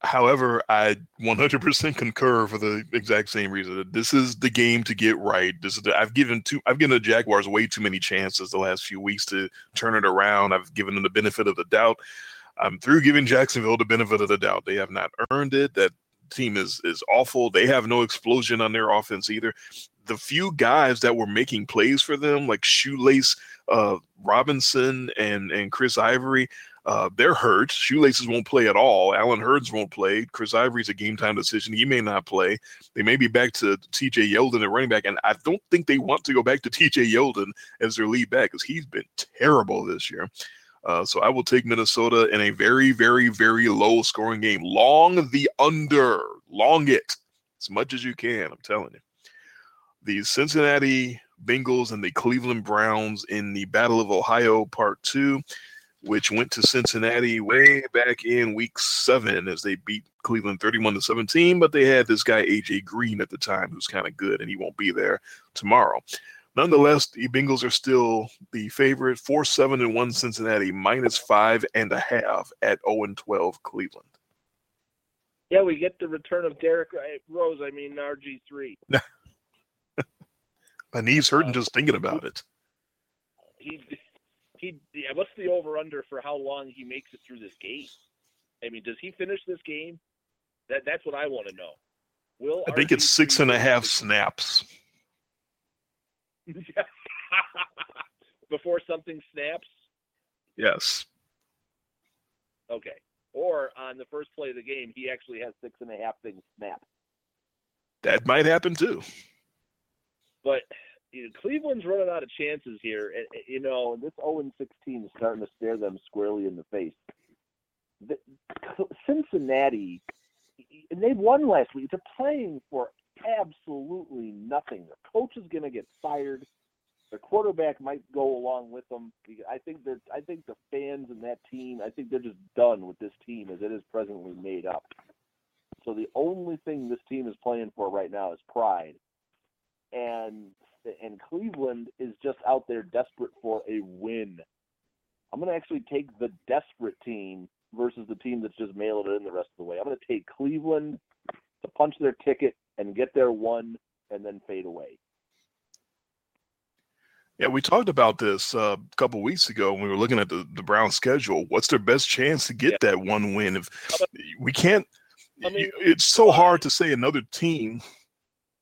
however, I 100% concur for the exact same reason. This is the game to get right. This is the, I've given two. I've given the Jaguars way too many chances the last few weeks to turn it around. I've given them the benefit of the doubt. I'm through giving Jacksonville the benefit of the doubt. They have not earned it. That team is is awful. They have no explosion on their offense either. The few guys that were making plays for them, like Shoelace, uh, Robinson, and and Chris Ivory, uh, they're hurt. Shoelaces won't play at all. Allen Hurns won't play. Chris Ivory's a game time decision. He may not play. They may be back to TJ Yeldon at running back. And I don't think they want to go back to TJ Yeldon as their lead back because he's been terrible this year. Uh, so I will take Minnesota in a very, very, very low scoring game. Long the under. Long it as much as you can. I'm telling you. The Cincinnati Bengals and the Cleveland Browns in the Battle of Ohio Part 2 which went to Cincinnati way back in week seven as they beat Cleveland 31 to 17. But they had this guy, AJ Green, at the time, who's kind of good, and he won't be there tomorrow. Nonetheless, the Bengals are still the favorite 4 7 and 1 Cincinnati, minus five and a half at 0 and 12 Cleveland. Yeah, we get the return of Derrick Rose. I mean RG three. *laughs* My knee's hurting uh, just thinking about it. He he. Yeah, what's the over under for how long he makes it through this game? I mean, does he finish this game? That that's what I want to know. Will I think it's RG3 six and a half snaps. *laughs* before something snaps? Yes. Okay. Or on the first play of the game, he actually has six and a half things snap. That might happen too. But you know, Cleveland's running out of chances here. And, you know, this 0 and 16 is starting to stare them squarely in the face. The, Cincinnati, and they won last week. They're playing for absolutely nothing. Their coach is going to get fired. Their quarterback might go along with them. I think that I think the fans and that team. I think they're just done with this team as it is presently made up. So the only thing this team is playing for right now is pride and and Cleveland is just out there desperate for a win. I'm going to actually take the desperate team versus the team that's just mailed it in the rest of the way. I'm going to take Cleveland to punch their ticket and get their one and then fade away. Yeah, we talked about this uh, a couple weeks ago when we were looking at the, the Browns schedule. What's their best chance to get that one win? If we can't, I mean- it's so hard to say another team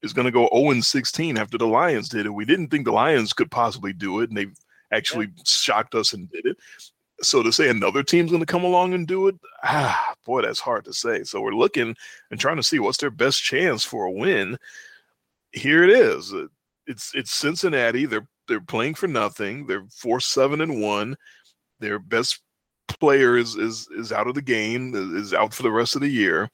is going to go 0 and 16 after the Lions did it. We didn't think the Lions could possibly do it, and they actually shocked us and did it. So to say another team's going to come along and do it, ah, boy, that's hard to say. So we're looking and trying to see what's their best chance for a win. Here it is. It's it's Cincinnati. They're they're playing for nothing. They're four seven and one. Their best player is is is out of the game. Is out for the rest of the year.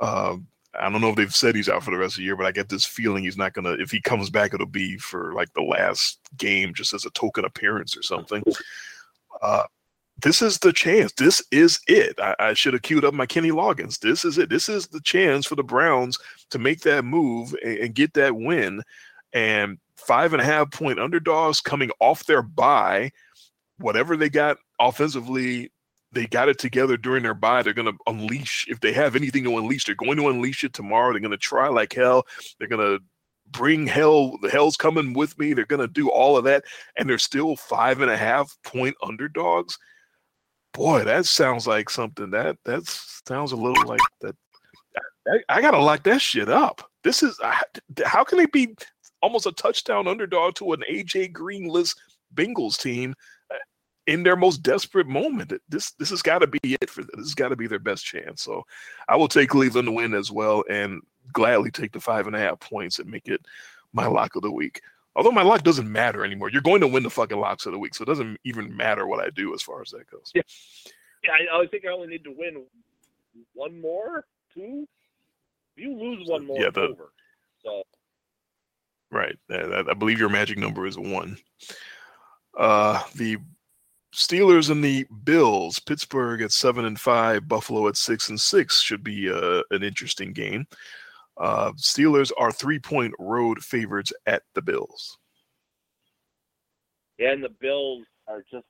Uh, I don't know if they've said he's out for the rest of the year, but I get this feeling he's not gonna. If he comes back, it'll be for like the last game, just as a token appearance or something. Uh, this is the chance. This is it. I, I should have queued up my Kenny Loggins. This is it. This is the chance for the Browns to make that move and, and get that win. And five and a half point underdogs coming off their bye, whatever they got offensively, they got it together during their bye. They're going to unleash, if they have anything to unleash, they're going to unleash it tomorrow. They're going to try like hell. They're going to bring hell. The hell's coming with me. They're gonna do all of that, and they're still five and a half point underdogs. Boy, that sounds like something that that sounds a little like that. I, I gotta lock that shit up. This is how can they be almost a touchdown underdog to an AJ Greenless Bengals team in their most desperate moment. This this has got to be it for them. This has got to be their best chance. So I will take Cleveland to win as well, and gladly take the five and a half points and make it my lock of the week. Although my lock doesn't matter anymore. You're going to win the fucking locks of the week, so it doesn't even matter what I do as far as that goes. Yeah, yeah. I, I think I only need to win one more, two. If you lose one more, yeah, the, over. So. Right. I, I believe your magic number is one. Uh, the Steelers and the Bills, Pittsburgh at seven and five, Buffalo at six and six should be uh, an interesting game. Uh, Steelers are three point road favorites at the Bills. Yeah, and the Bills are just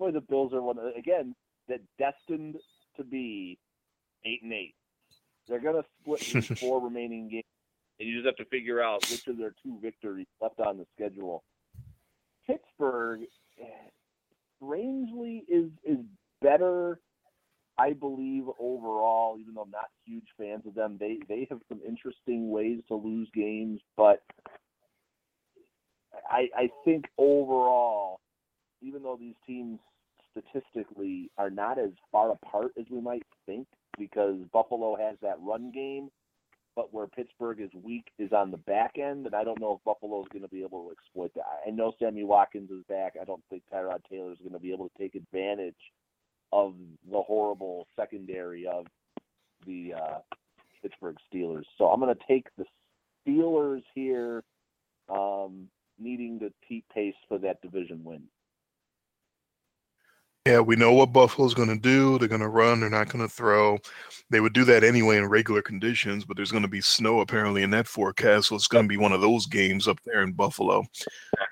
boy, the Bills are one again that destined to be eight and eight. They're gonna split these *laughs* four remaining games, and you just have to figure out which of their two victories left on the schedule. Pittsburgh, strangely, is is better. I believe overall, even though I'm not huge fans of them, they they have some interesting ways to lose games, but I I think overall, even though these teams statistically are not as far apart as we might think, because Buffalo has that run game, but where Pittsburgh is weak is on the back end, and I don't know if Buffalo is going to be able to exploit that. I know Sammy Watkins is back. I don't think Tyrod Taylor is going to be able to take advantage of the horrible secondary of the uh, Pittsburgh Steelers. So I'm going to take the Steelers here, um, needing to keep pace for that division win. Yeah, we know what Buffalo's going to do. They're going to run. They're not going to throw. They would do that anyway in regular conditions, but there's going to be snow apparently in that forecast. So it's going to be one of those games up there in Buffalo.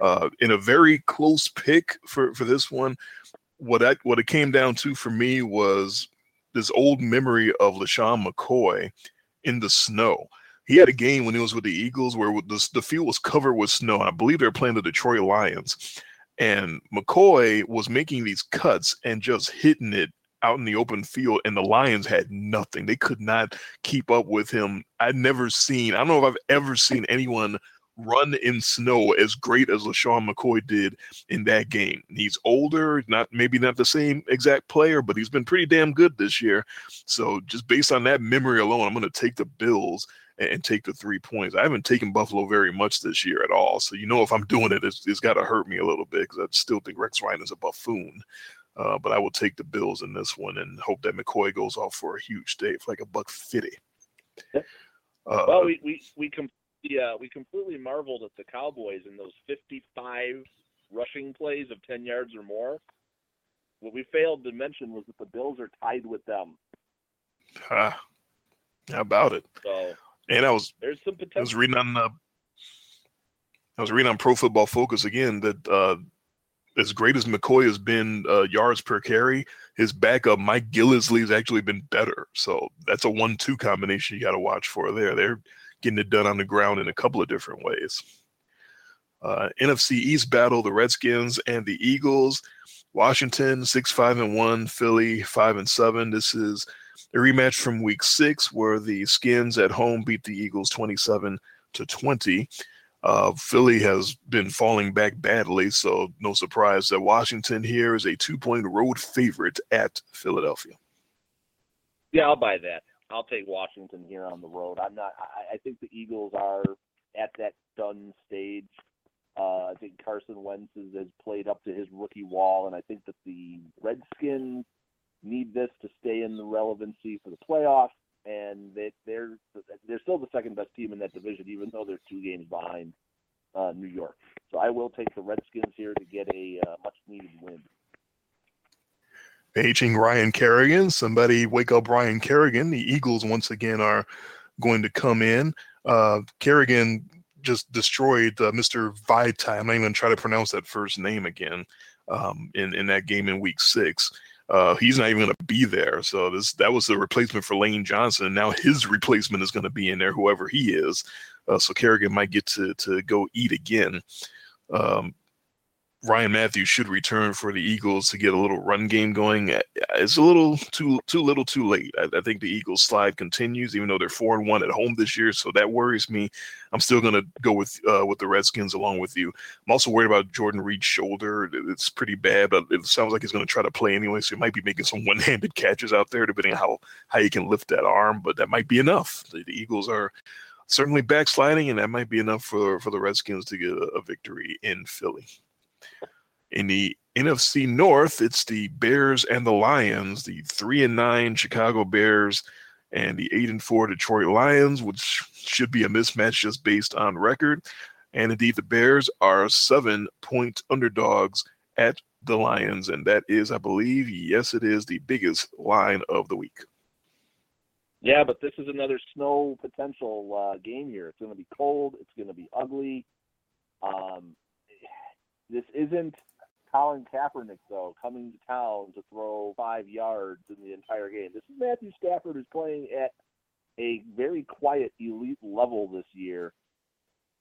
Uh, in a very close pick for, for this one, what I, what it came down to for me was this old memory of LeSean McCoy in the snow. He had a game when he was with the Eagles where the, the field was covered with snow. I believe they were playing the Detroit Lions and McCoy was making these cuts and just hitting it out in the open field, and the Lions had nothing. They could not keep up with him. I'd never seen, I don't know if I've ever seen anyone run in snow as great as LeSean McCoy did in that game. He's older, not maybe not the same exact player, but he's been pretty damn good this year. So just based on that memory alone, I'm going to take the Bills and, take the three points. I haven't taken Buffalo very much this year at all. So, you know, if I'm doing it, it's, it's got to hurt me a little bit because I still think Rex Ryan is a buffoon. Uh, but I will take the Bills in this one and hope that McCoy goes off for a huge day, for like a buck fifty. Uh, well, we we we completely uh, we completely marveled at the Cowboys in those fifty-five rushing plays of ten yards or more. What we failed to mention was that the Bills are tied with them. how about it? So and I was there's some potential. I was reading on uh, I was reading on Pro Football Focus again that uh, as great as McCoy has been uh, yards per carry, his backup Mike Gillislee has actually been better. So that's a one-two combination you got to watch for there. They're getting it done on the ground in a couple of different ways. Uh, NFC East battle: the Redskins and the Eagles. Washington six five and one, Philly five and seven. This is a rematch from week six where the Skins at home beat the Eagles 27 to 20. Uh, Philly has been falling back badly, so no surprise that Washington here is a two point road favorite at Philadelphia. Yeah, I'll buy that. I'll take Washington here on the road. I'm not. I, I think the Eagles are at that done stage. Uh, I think Carson Wentz has, has played up to his rookie wall, and I think that the Redskins need this to stay in the relevancy for the playoffs, and they, they're they're still the second best team in that division, even though they're two games behind uh, New York. So I will take the Redskins here to get a uh, much needed win. Aging Ryan Kerrigan, somebody wake up Ryan Kerrigan. The Eagles once again are going to come in. Uh, Kerrigan just destroyed uh, Mr. Vaitai. I'm not even going to try to pronounce that first name again um, in in that game in Week Six. Uh, he's not even going to be there. So this that was the replacement for Lane Johnson. Now his replacement is going to be in there, whoever he is. Uh, so Kerrigan might get to to go eat again. Um, Ryan Mathews should return for the Eagles to get a little run game going. Uh, it's a little too too little too late. I, I think the Eagles slide continues, even though they're four and one at home this year. So that worries me. I'm still going to go with uh, with the Redskins along with you. I'm also worried about Jordan Reed's shoulder. It's pretty bad, but it sounds like he's going to try to play anyway. So he might be making some *laughs* one handed catches out there, depending on how how he can lift that arm. But that might be enough. The, the Eagles are certainly backsliding, and that might be enough for for the Redskins to get a, a victory in Philly. In the NFC North, it's the Bears and the Lions, the three and nine Chicago Bears and the eight and four Detroit Lions, which should be a mismatch just based on record. And indeed, the Bears are seven point underdogs at the Lions, and that is, I believe, yes, it is the biggest line of the week. Yeah, but this is another snow potential uh, game here. It's going to be cold. It's going to be ugly. Um, this isn't Colin Kaepernick, though, coming to town to throw five yards in the entire game. This is Matthew Stafford who's playing at a very quiet elite level this year.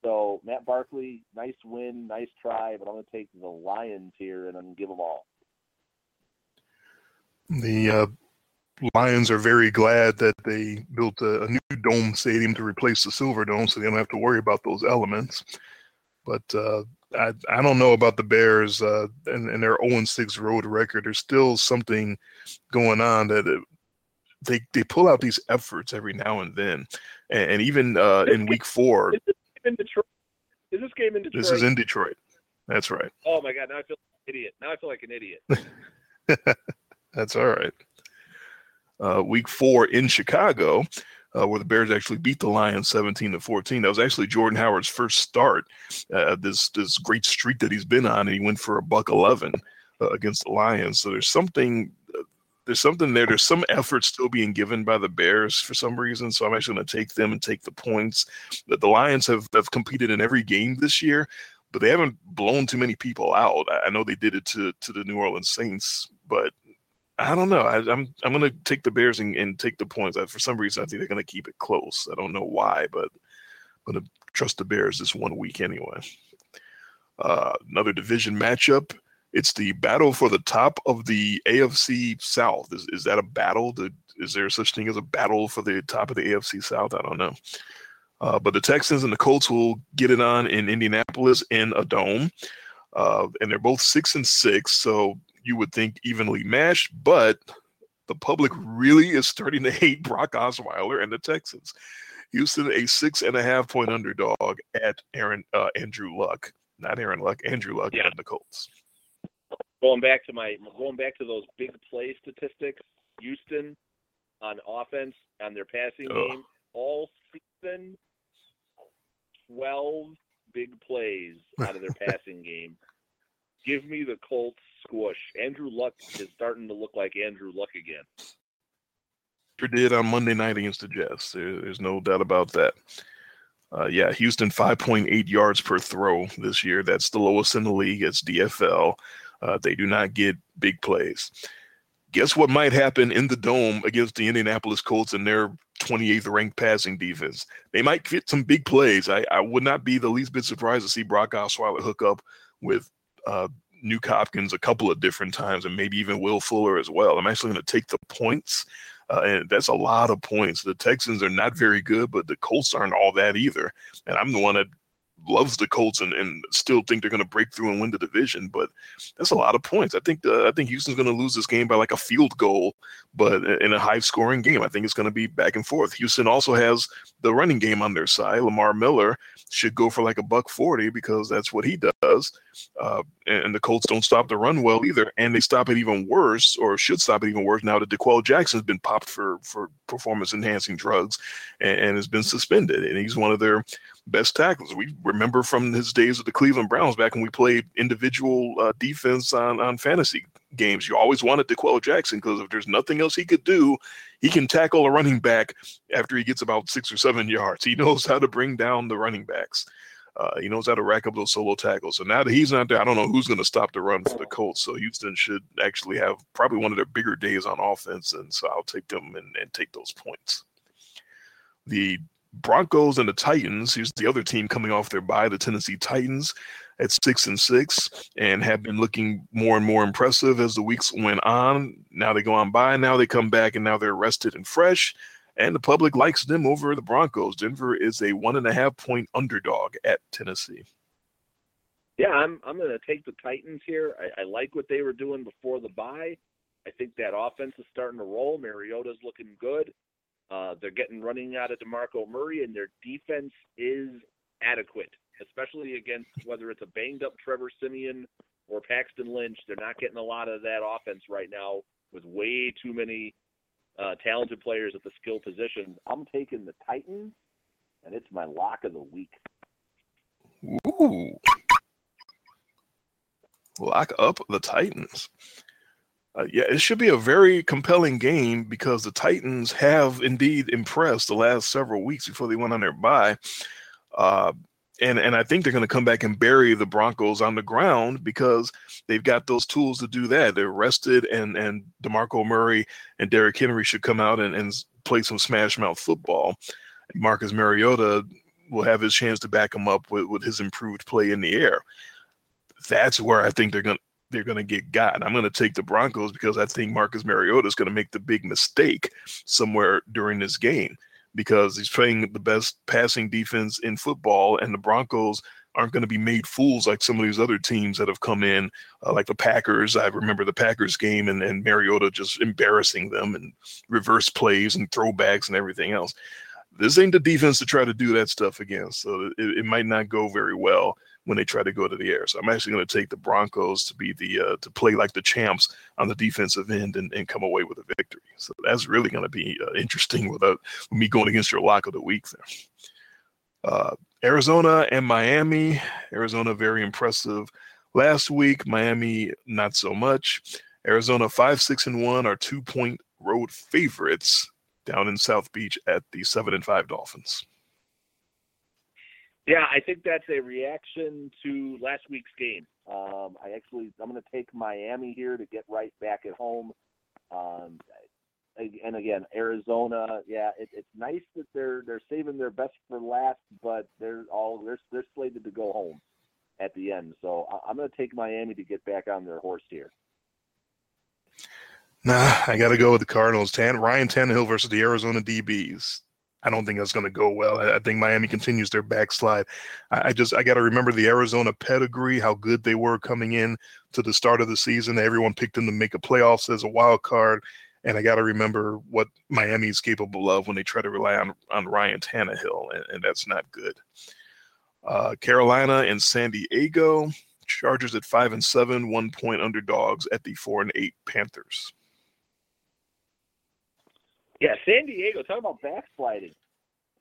So Matt Barkley, nice win, nice try, but I'm going to take the Lions here and I'm going to give them all. The uh, Lions are very glad that they built a, a, new dome stadium to replace the Silverdome, so they don't have to worry about those elements. But uh, I, I don't know about the Bears uh, and, and their 0 6 road record. There's still something going on that it, they they pull out these efforts every now and then, and, and even uh, in Week Four. Is this in Detroit? Is this game in Detroit? This is in Detroit. That's right. Oh my God! Now I feel like an idiot. Now I feel like an idiot. *laughs* That's all right. Uh, week four in Chicago, uh, where the Bears actually beat the Lions 17 to 14. That was actually Jordan Howard's first start. Uh, this this great streak that he's been on, and he went for a buck 11 uh, against the Lions. So there's something. Uh, there's something there. There's some effort still being given by the Bears for some reason. So I'm actually going to take them and take the points. That the Lions have, have competed in every game this year, but they haven't blown too many people out. I know they did it to to the New Orleans Saints, but I don't know. I, am I'm, I'm going to take the Bears and, and take the points. I, for some reason, I think they're going to keep it close. I don't know why, but I'm going to trust the Bears this one week anyway. Uh, another division matchup. It's the battle for the top of the AFC South. Is is that a battle? Is there such thing as a battle for the top of the AFC South? I don't know. Uh, but the Texans and the Colts will get it on in Indianapolis in a dome. Uh, and they're both six and six, so you would think evenly matched, but the public really is starting to *laughs* hate Brock Osweiler and the Texans. Houston, a six and a half point underdog at Aaron uh, Andrew Luck, not Aaron Luck, Andrew Luck yeah. and the Colts. Going back to my going back to those big play statistics, Houston on offense on their passing oh. game all season, twelve big plays out of their *laughs* passing game. Give me the Colts squish. Andrew Luck is starting to look like Andrew Luck again. Sure did on Monday night against the Jets. There, there's no doubt about that. Uh, yeah, Houston 5.8 yards per throw this year. That's the lowest in the league. It's DFL. Uh, they do not get big plays. Guess what might happen in the dome against the Indianapolis Colts and their 28th ranked passing defense? They might get some big plays. I, I would not be the least bit surprised to see Brock Osweiler hook up with uh, Nuk Hopkins a couple of different times, and maybe even Will Fuller as well. I'm actually going to take the points, uh, and that's a lot of points. The Texans are not very good, but the Colts aren't all that either. And I'm the one that loves the Colts and, and still think they're going to break through and win the division. But that's a lot of points. I think I think Houston's going to lose this game by like a field goal, but in a high scoring game. I think it's going to be back and forth. Houston also has the running game on their side. Lamar Miller should go for like a buck forty because that's what he does. Uh, and the Colts don't stop the run well either, and they stop it even worse, or should stop it even worse now that D'Qwell Jackson's been popped for for performance enhancing drugs and, and has been suspended, and he's one of their best tackles. We remember from his days with the Cleveland Browns back when we played individual uh, defense on, on fantasy games. You always wanted D'Qwell Jackson because if there's nothing else he could do, he can tackle a running back after he gets about six or seven yards. He knows how to bring down the running backs. Uh, he knows how to rack up those solo tackles. So now that he's not there, I don't know who's going to stop the run for the Colts. So Houston should actually have probably one of their bigger days on offense, and so I'll take them and, and take those points. The Broncos and the Titans. Here's the other team coming off their bye, the Tennessee Titans, at six and six, and have been looking more and more impressive as the weeks went on. Now they go on by, now they come back, and now they're rested and fresh. And the public likes them over the Broncos. Denver is a one and a half point underdog at Tennessee. Yeah, I'm I'm going to take the Titans here. I, I like what they were doing before the bye. I think that offense is starting to roll. Mariota's looking good. Uh, they're getting running out of DeMarco Murray, and their defense is adequate, especially against whether it's a banged up Trevor Siemian or Paxton Lynch. They're not getting a lot of that offense right now with way too many uh, talented players at the skill positions. I'm taking the Titans, and it's my lock of the week. Ooh. Lock up the Titans. Uh, yeah, it should be a very compelling game because the Titans have indeed impressed the last several weeks before they went on their bye. Uh, and and I think they're going to come back and bury the Broncos on the ground because they've got those tools to do that. They're rested, and and DeMarco Murray and Derrick Henry should come out and, and play some smash mouth football. Marcus Mariota will have his chance to back him up with, with his improved play in the air. That's where I think they're going to they're going to get got. I'm going to take the Broncos because I think Marcus Mariota is going to make the big mistake somewhere during this game because he's playing the best passing defense in football, and the Broncos aren't going to be made fools like some of these other teams that have come in, uh, like the Packers. I remember the Packers game and, and Mariota just embarrassing them and reverse plays and throwbacks and everything else. This ain't the defense to try to do that stuff against, so it, it might not go very well when they try to go to the air. So I'm actually going to take the Broncos to be the uh, to play like the champs on the defensive end and, and come away with a victory. So that's really going to be uh, interesting without with me going against your lock of the week there. Uh, Arizona and Miami. Arizona very impressive last week. Miami not so much. Arizona five six and one are two point road favorites down in South Beach at the seven and five Dolphins. Yeah, I think that's a reaction to last week's game. Um, I actually, I'm going to take Miami here to get right back at home. Um, and again, Arizona, yeah, it, it's nice that they're they're saving their best for last, but they're all they're they're slated to go home at the end. So I'm going to take Miami to get back on their horse here. Nah, I got to go with the Cardinals. Tan Ryan Tannehill versus the Arizona DBs. I don't think that's going to go well. I, think Miami continues their backslide. I, I just I got to remember the Arizona pedigree, how good they were coming in to the start of the season. Everyone picked them to make a playoffs as a wild card, and I got to remember what Miami is capable of when they try to rely on on Ryan Tannehill, and, and that's not good. Uh, Carolina and San Diego Chargers at five and seven, one point underdogs at the four and eight Panthers. Yeah, San Diego. Talk about backsliding.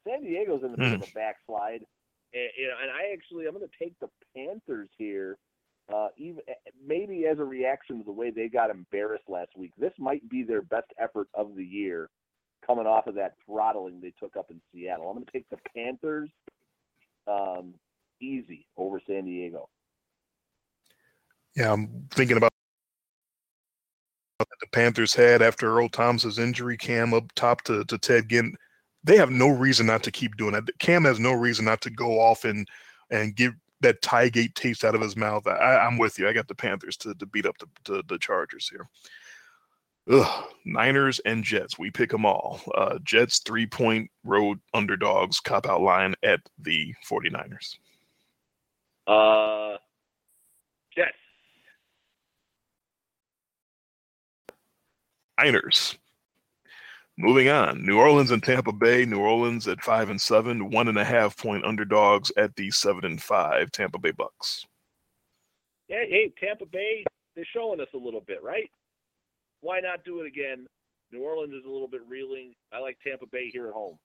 San Diego's in the middle mm. of a backslide, and, you know, and I actually I'm going to take the Panthers here, uh, even eh, maybe as a reaction to the way they got embarrassed last week. This might be their best effort of the year, coming off of that throttling they took up in Seattle. I'm going to take the Panthers, um, easy over San Diego. Yeah, I'm thinking about the Panthers had after Earl Thomas's injury, Cam up top to, to Ted Ginn. They have no reason not to keep doing that. Cam has no reason not to go off and and give that Tygate taste out of his mouth. I, am with you. I got the Panthers to, to beat up the, the, Chargers here. Ugh, Niners and Jets. We pick them all. Uh, Jets three point road underdogs, cop out line at the 49ers. Uh, Jets. Niners. Moving on, New Orleans and Tampa Bay. New Orleans at five and seven, one and a half point underdogs at the seven and five Tampa Bay Bucks. Yeah, hey, Tampa Bay, they're showing us a little bit, right? Why not do it again? New Orleans is a little bit reeling. I like Tampa Bay here at home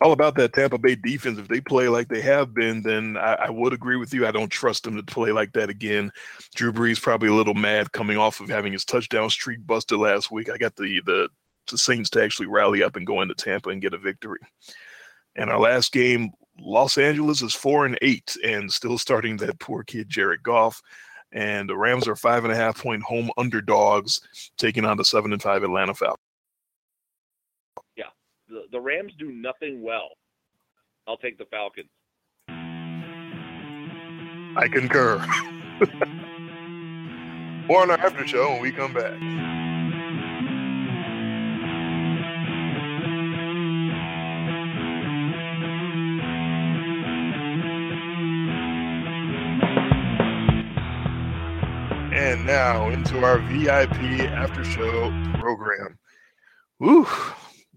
all about that Tampa Bay defense. If they play like they have been, then I, I, would agree with you. I don't trust them to play like that again. Drew Brees probably a little mad coming off of having his touchdown streak busted last week. I got the the, the Saints to actually rally up and go into Tampa and get a victory. And our last game, Los Angeles is four and eight and still starting that poor kid Jared Goff. And the Rams are five and a half point home underdogs, taking on the seven and five Atlanta Falcons. The Rams do nothing well. I'll take the Falcons. I concur. More on our after show when we come back. And now into our VIP after show program. Woo!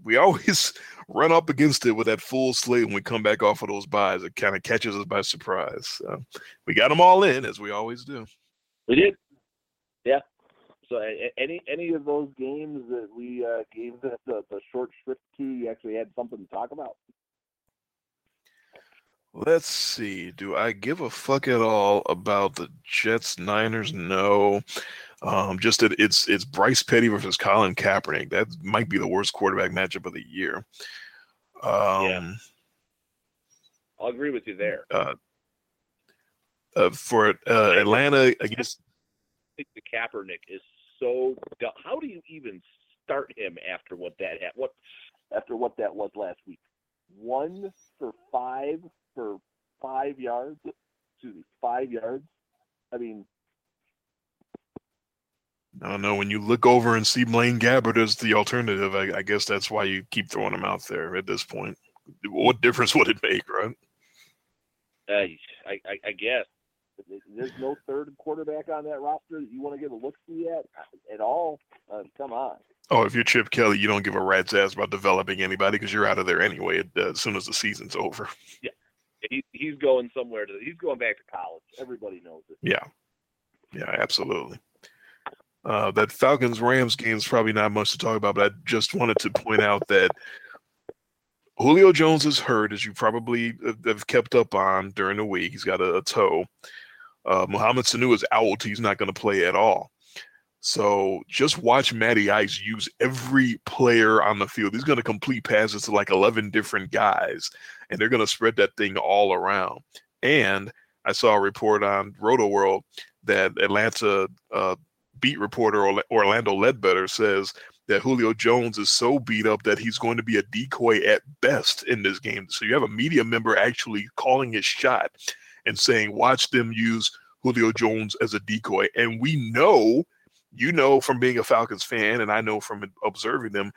We always *laughs* run up against it with that full slate when we come back off of those byes. It kind of catches us by surprise. So we got them all in as we always do. We did. Yeah. So any any of those games that we uh, gave the, the, the short shrift to, you actually had something to talk about. Let's see. Do I give a fuck at all about the Jets Niners? No. Um, just that it's it's Bryce Petty versus Colin Kaepernick. That might be the worst quarterback matchup of the year. Um, yeah. I'll agree with you there. Uh, uh, for uh, Atlanta, I guess. I think the Kaepernick is so. Dumb. How do you even start him after what that what after what that was last week? One for five for five yards. Excuse me, five yards. I mean, I don't know. When you look over and see Blaine Gabbert as the alternative, I, I, guess that's why you keep throwing him out there at this point. What difference would it make, right? Uh, I, I, I guess there's no third quarterback on that roster that you want to get a look see at at all. Uh, come on. Oh, if you're Chip Kelly, you don't give a rat's ass about developing anybody because you're out of there anyway uh, as soon as the season's over. Yeah, he, he's going somewhere to. He's going back to college. Everybody knows it. Yeah, yeah, absolutely. Uh, that Falcons Rams game is probably not much to talk about, but I just wanted to point out that Julio Jones is hurt, as you probably have kept up on during the week. He's got a, a toe. Uh, Sanu is out. He's not going to play at all. So just watch Matty Ice use every player on the field. He's going to complete passes to like 11 different guys, and they're going to spread that thing all around. And I saw a report on Rotoworld that Atlanta uh, beat reporter Orlando Ledbetter says that Julio Jones is so beat up that he's going to be a decoy at best in this game. So you have a media member actually calling his shot and saying, watch them use Julio Jones as a decoy. And we know, you know, from being a Falcons fan, and I know from observing them,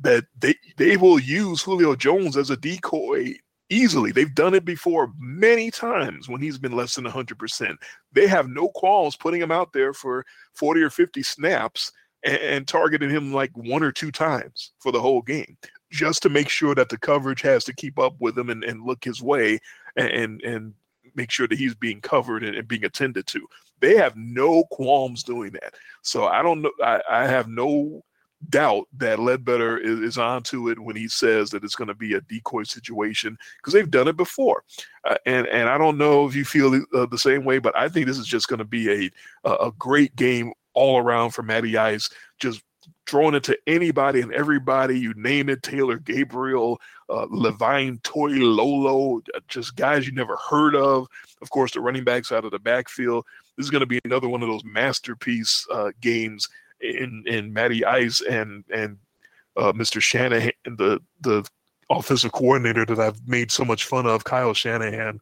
that they, they will use Julio Jones as a decoy easily. They've done it before many times when he's been less than 100%. They have no qualms putting him out there for 40 or 50 snaps and, and, targeting him like one or two times for the whole game, just to make sure that the coverage has to keep up with him and, and look his way and, and make sure that he's being covered and, and being attended to. They have no qualms doing that. So I don't know. I, I have no doubt that Ledbetter is, is onto it when he says that it's going to be a decoy situation because they've done it before. Uh, and and I don't know if you feel uh, the same way, but I think this is just going to be a a great game all around for Matty Ice, just throwing it to anybody and everybody. You name it, Taylor Gabriel, uh, Levine Toilolo, uh, just guys you never heard of. Of course, the running backs out of the backfield. This is going to be another one of those masterpiece uh, games in in Matty Ice and and uh, Mr. Shanahan, the the offensive coordinator that I've made so much fun of, Kyle Shanahan,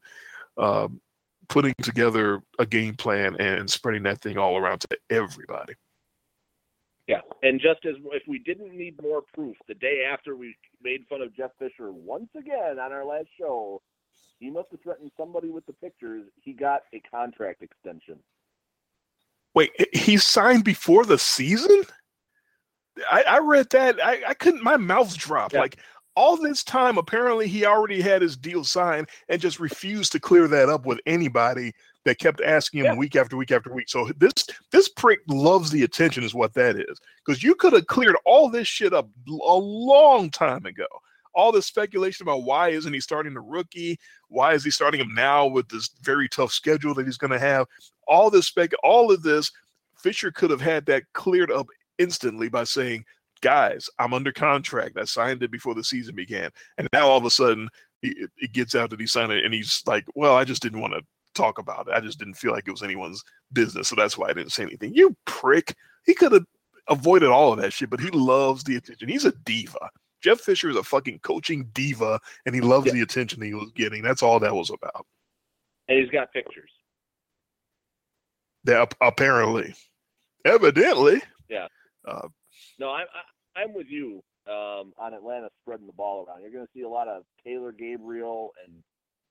um, putting together a game plan and spreading that thing all around to everybody. Yeah, and just as if we didn't need more proof, the day after we made fun of Jeff Fisher once again on our last show, he must have threatened somebody with the pictures. He got a contract extension. Wait, he signed before the season? I, I read that. I, I, couldn't. My mouth dropped. Yeah. Like all this time, apparently he already had his deal signed and just refused to clear that up with anybody that kept asking him yeah. week after week after week. So this this prick loves the attention, is what that is. Because you could have cleared all this shit up a long time ago all this speculation about why isn't he starting the rookie? Why is he starting him now with this very tough schedule that he's going to have? All this spec, all of this, Fisher could have had that cleared up instantly by saying, "Guys, I'm under contract. I signed it before the season began." And now all of a sudden, he, he gets out that he signed it, and he's like, "Well, I just didn't want to talk about it. I just didn't feel like it was anyone's business, so that's why I didn't say anything." You prick! He could have avoided all of that shit, but he loves the attention. He's a diva. Jeff Fisher is a fucking coaching diva, and he loves Yeah. the attention he was getting. That's all that was about. And he's got pictures. That apparently, evidently, Yeah. No, I'm I, I'm with you um, on Atlanta spreading the ball around. You're going to see a lot of Taylor Gabriel and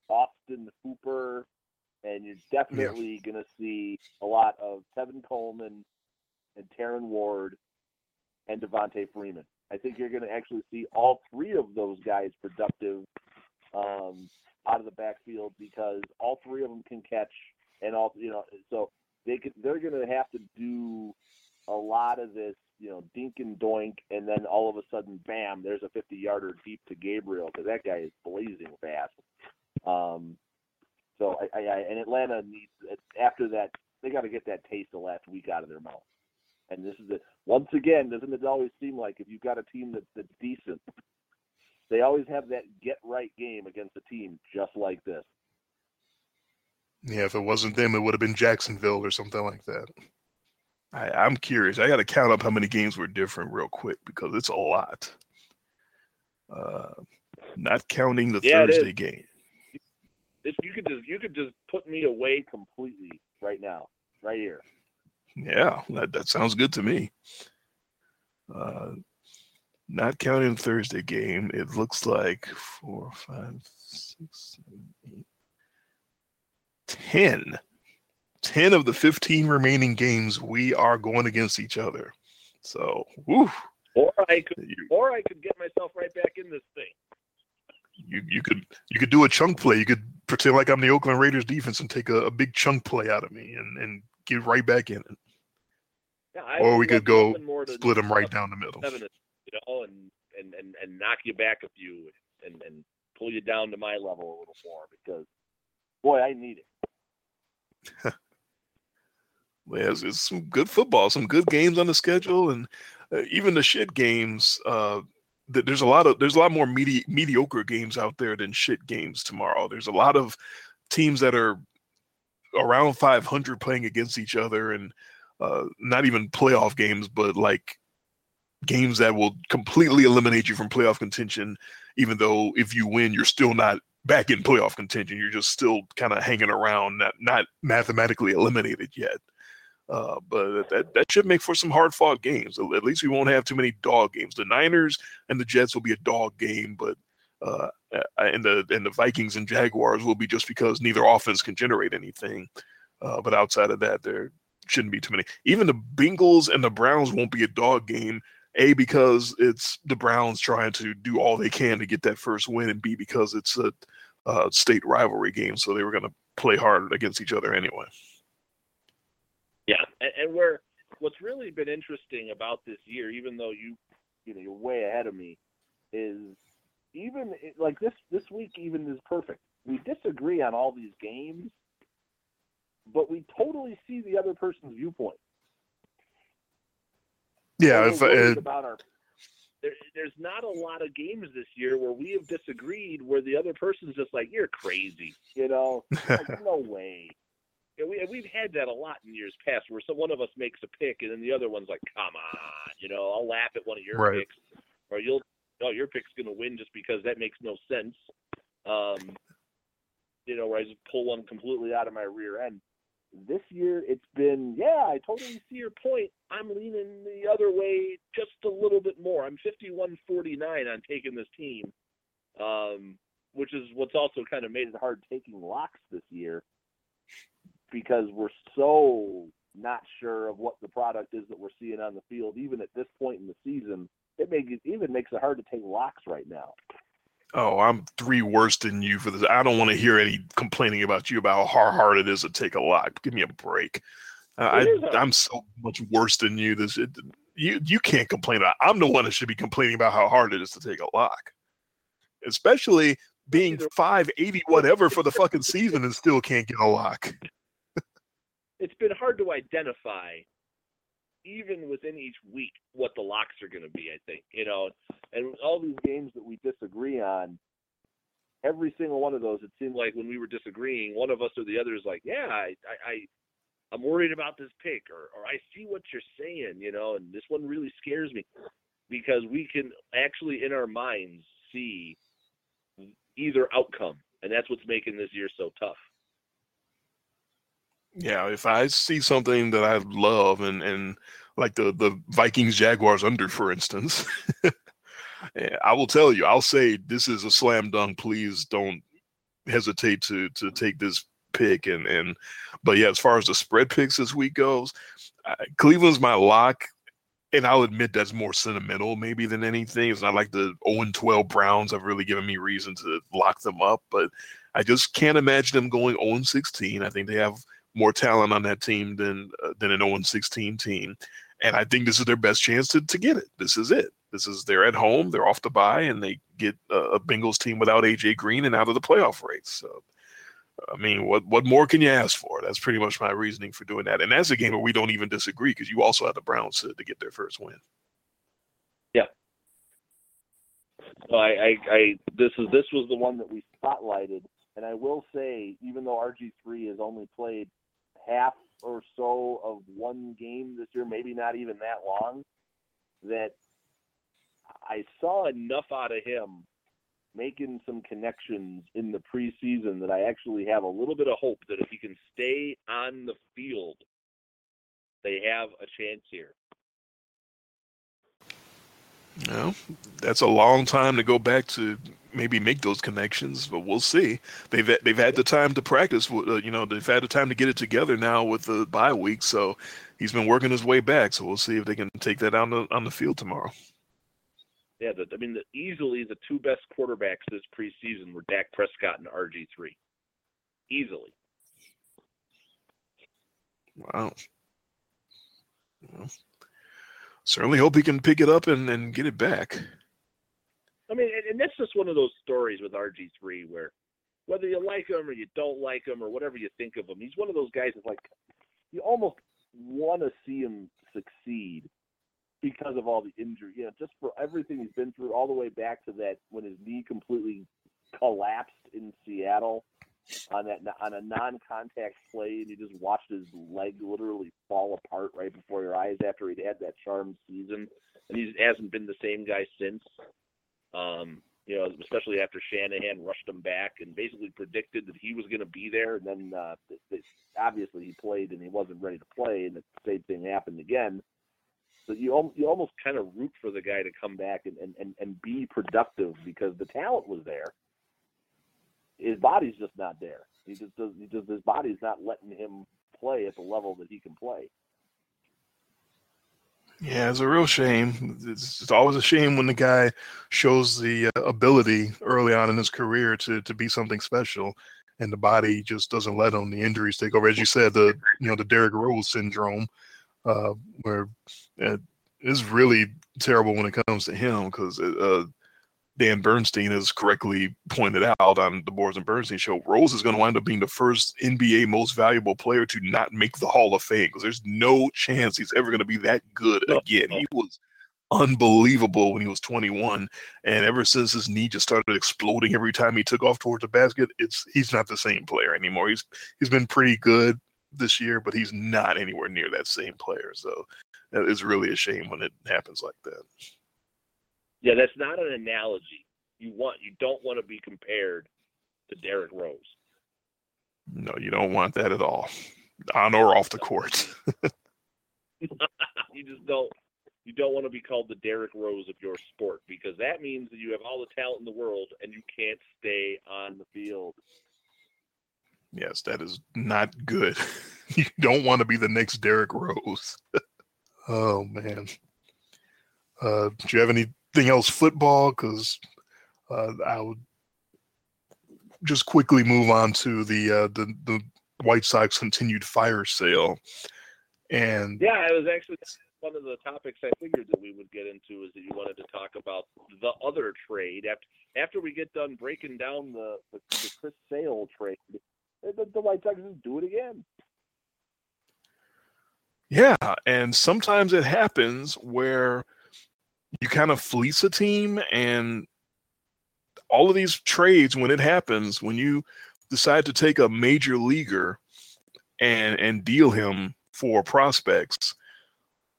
Austin Hooper, and you're definitely going to see a lot of Tevin Coleman and Terron Ward and Devonta Freeman. I think you're going to actually see all three of those guys productive um, out of the backfield because all three of them can catch, and all you know. So they could, they're going to have to do a lot of this, you know, dink and doink, and then all of a sudden, bam, there's a 50 yarder deep to Gabriel because that guy is blazing fast. Um, so I, I, I and Atlanta needs after that they got to get that taste of last week out of their mouth. And this is the once again, doesn't it always seem like if you've got a team that, that's decent, they always have that get right game against a team just like this. yeah, if it wasn't them, it would have been Jacksonville or something like that. I, I'm curious. I got to count up how many games were different real quick because it's a lot. Uh, not counting the Yeah, Thursday game. If you could just you could just put me away completely right now, right here. Yeah, that, that sounds good to me. Uh, not counting Thursday game, it looks like four, five, six, seven, eight, ten. 10 of the 15 remaining games we are going against each other. So, woo, Or I could or I could get myself right back in this thing. you you could you could do a chunk play. You could pretend like I'm the Oakland Raiders defense and take a, a big chunk play out of me and, and get right back in it. Yeah, Or we could go split them right down the middle. seven, you know, and, and, and, and knock you back a few and, and pull you down to my level a little more because boy, I need it. *laughs* Yeah, it's, it's some good football, some good games on the schedule, and uh, even the shit games. Uh, th- there's a lot of there's a lot more medi- mediocre games out there than shit games tomorrow. There's a lot of teams that are around 500 playing against each other, and uh, not even playoff games, but like games that will completely eliminate you from playoff contention. Even though if you win, you're still not back in playoff contention. You're just still kind of hanging around, not not mathematically eliminated yet. Uh, but that that should make for some hard fought games. At least we won't have too many dog games. The Niners and the Jets will be a dog game, but uh, and the and the Vikings and Jaguars will be just because neither offense can generate anything. Uh, but outside of that, there shouldn't be too many. Even the Bengals and the Browns won't be a dog game. A because it's the Browns trying to do all they can to get that first win, and B because it's a, state rivalry game, so they were going to play hard against each other anyway. Yeah, and, and where what's really been interesting about this year, even though you you know you're way ahead of me, is even like this this week even is perfect. We disagree on all these games, but we totally see the other person's viewpoint. Yeah, if uh, about our there, there's not a lot of games this year where we have disagreed where the other person's just like you're crazy, you know, *laughs* like, no way. Yeah, we we've had that a lot in years past where some one of us makes a pick and then the other one's like, "Come on," you know, I'll laugh at one of your Right. picks, or you'll, oh, your pick's gonna win just because that makes no sense. Um, you know, where I just pull one completely out of my rear end. This year, it's been, yeah, I totally see your point. I'm leaning the other way just a little bit more. I'm 51-49 on taking this team, um, which is what's also kind of made it hard taking locks this year because we're so not sure of what the product is that we're seeing on the field, even at this point in the season. It makes it even makes it hard to take locks right now. Oh, I'm three worse than you for this. I don't want to hear any complaining about you about how hard it is to take a lock. Give me a break. Uh, I. I'm so much worse than you. This it, you you can't complain about. I'm the one that should be complaining about how hard it is to take a lock, especially being 580 whatever for the fucking season and still can't get a lock. It's been hard to identify, even within each week, what the locks are going to be. I think you know, and all these games that we disagree on, every single one of those, it seemed like when we were disagreeing, one of us or the other is like, "Yeah, I, I, I I'm worried about this pick, or or I see what you're saying, you know, and this one really scares me because we can actually in our minds see either outcome, and that's what's making this year so tough. Yeah, if I see something that I love and and like the the Vikings Jaguars under, for instance, *laughs* eh, I will tell you, I'll say this is a slam dunk. Please don't hesitate to to take this pick. And and but yeah, as far as the spread picks this week goes, Cleveland's my lock. And I'll admit that's more sentimental maybe than anything. It's not like the 0 12 Browns have really given me reason to lock them up, but I just can't imagine them going 0 16. I think they have more talent on that team than uh, than an 0 16 team. And I think this is their best chance to, to get it. This is it. This is they're at home, they're off the bye, and they get a, Bengals team without AJ Green and out of the playoff race. So, I mean, what what more can you ask for? That's pretty much my reasoning for doing that. And that's a game where we don't even disagree because you also have the Browns to, to get their first win. Yeah. So I, I, I, this is this was the one that we spotlighted, and I will say, even though RG three has only played half or so of one game this year, maybe not even that long, that I saw enough out of him making some connections in the preseason that I actually have a little bit of hope that if he can stay on the field, they have a chance here. No, that's a long time to go back to maybe make those connections, but we'll see. They've they've had the time to practice. Uh, you know, they've had the time to get it together now with the bye week. So he's been working his way back. So we'll see if they can take that on the on the field tomorrow. Yeah, the, I mean, the, easily the two best quarterbacks this preseason were Dak Prescott and RG three. Easily. Wow. Well, certainly hope he can pick it up and, and get it back. I mean, and, and that's just one of those stories with RG three where whether you like him or you don't like him or whatever you think of him, he's one of those guys that's like you almost want to see him succeed because of all the injury. You know, just for everything he's been through, all the way back to that when his knee completely collapsed in Seattle on that on a non-contact play, and you just watched his leg literally fall apart right before your eyes after he'd had that charmed season, and he hasn't been the same guy since. Um, you know, especially after Shanahan rushed him back and basically predicted that he was going to be there, and then uh, obviously he played and he wasn't ready to play, and the same thing happened again. So you you almost kind of root for the guy to come back and, and, and, and be productive because the talent was there. His body's just not there. He just does. He just his body's not letting him play at the level that he can play. Yeah, it's a real shame. It's, it's always a shame when the guy shows the uh, ability early on in his career to to be something special, and the body just doesn't let him. The injuries take over, as you said, the you know the Derrick Rose syndrome uh, where it is really terrible when it comes to him because uh, Dan Bernstein has correctly pointed out on the Boers and Bernstein show, Rose is going to wind up being the first NBA most valuable player to not make the Hall of Fame because there's no chance he's ever going to be that good again. He was unbelievable when he was 21, and ever since his knee just started exploding every time he took off towards the basket, it's he's not the same player anymore. He's he's been pretty good this year, but he's not anywhere near that same player. So it's really a shame when it happens like that. Yeah, that's not an analogy. You want you don't want to be compared to Derrick Rose. No, you don't want that at all, on or off the court. *laughs* you just don't. You don't want to be called the Derrick Rose of your sport because that means that you have all the talent in the world and you can't stay on the field. Yes, that is not good. *laughs* you don't want to be the next Derrick Rose. *laughs* oh man. Uh, do you have anything else football? Because uh, I would just quickly move on to the uh, the the White Sox continued fire sale. And yeah, it was actually one of the topics I figured that we would get into is that you wanted to talk about the other trade after after we get done breaking down the the, the Chris Sale trade the, the White Sox just do it again. Yeah, and sometimes it happens where you kind of fleece a team, and all of these trades when it happens, when you decide to take a major leaguer and and deal him for prospects,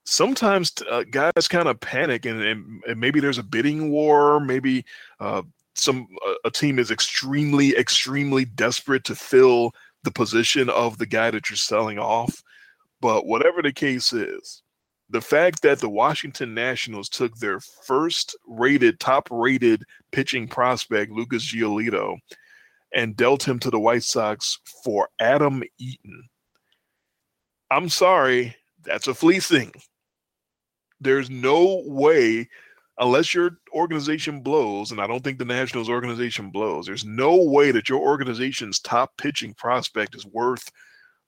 sometimes uh, guys kind of panic and, and, and, maybe there's a bidding war maybe uh, some uh, a team is extremely extremely desperate to fill the position of the guy that you're selling off. But whatever the case is the fact that the washington nationals took their first rated top rated pitching prospect lucas giolito and dealt him to the white sox for adam eaton. I'm sorry that's a fleecing there's no way, unless your organization blows, and I don't think the Nationals organization blows, there's no way that your organization's top pitching prospect is worth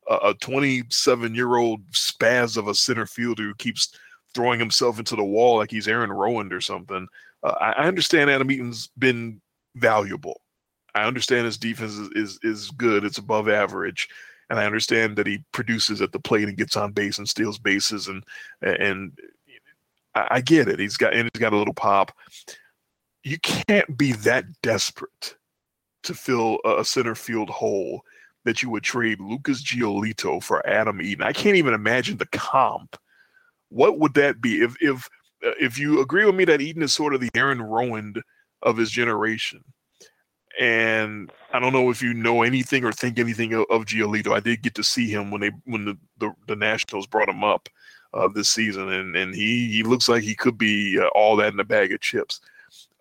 a 27 year old spaz of a center fielder who keeps throwing himself into the wall like he's Aaron Rowand or something. Uh, I understand Adam Eaton's been valuable. I understand his defense is, is, is good. It's above average and I understand that he produces at the plate and gets on base and steals bases and and I, I get it. He's got and he's got a little pop. You can't be that desperate to fill a center field hole that you would trade Lucas Giolito for Adam Eaton. I can't even imagine the comp. What would that be if if uh, if you agree with me that Eaton is sort of the Aaron Rowand of his generation? And I don't know if you know anything or think anything of, of Giolito. I did get to see him when they when the, the, the Nationals brought him up uh, this season, and and he he looks like he could be uh, all that in a bag of chips.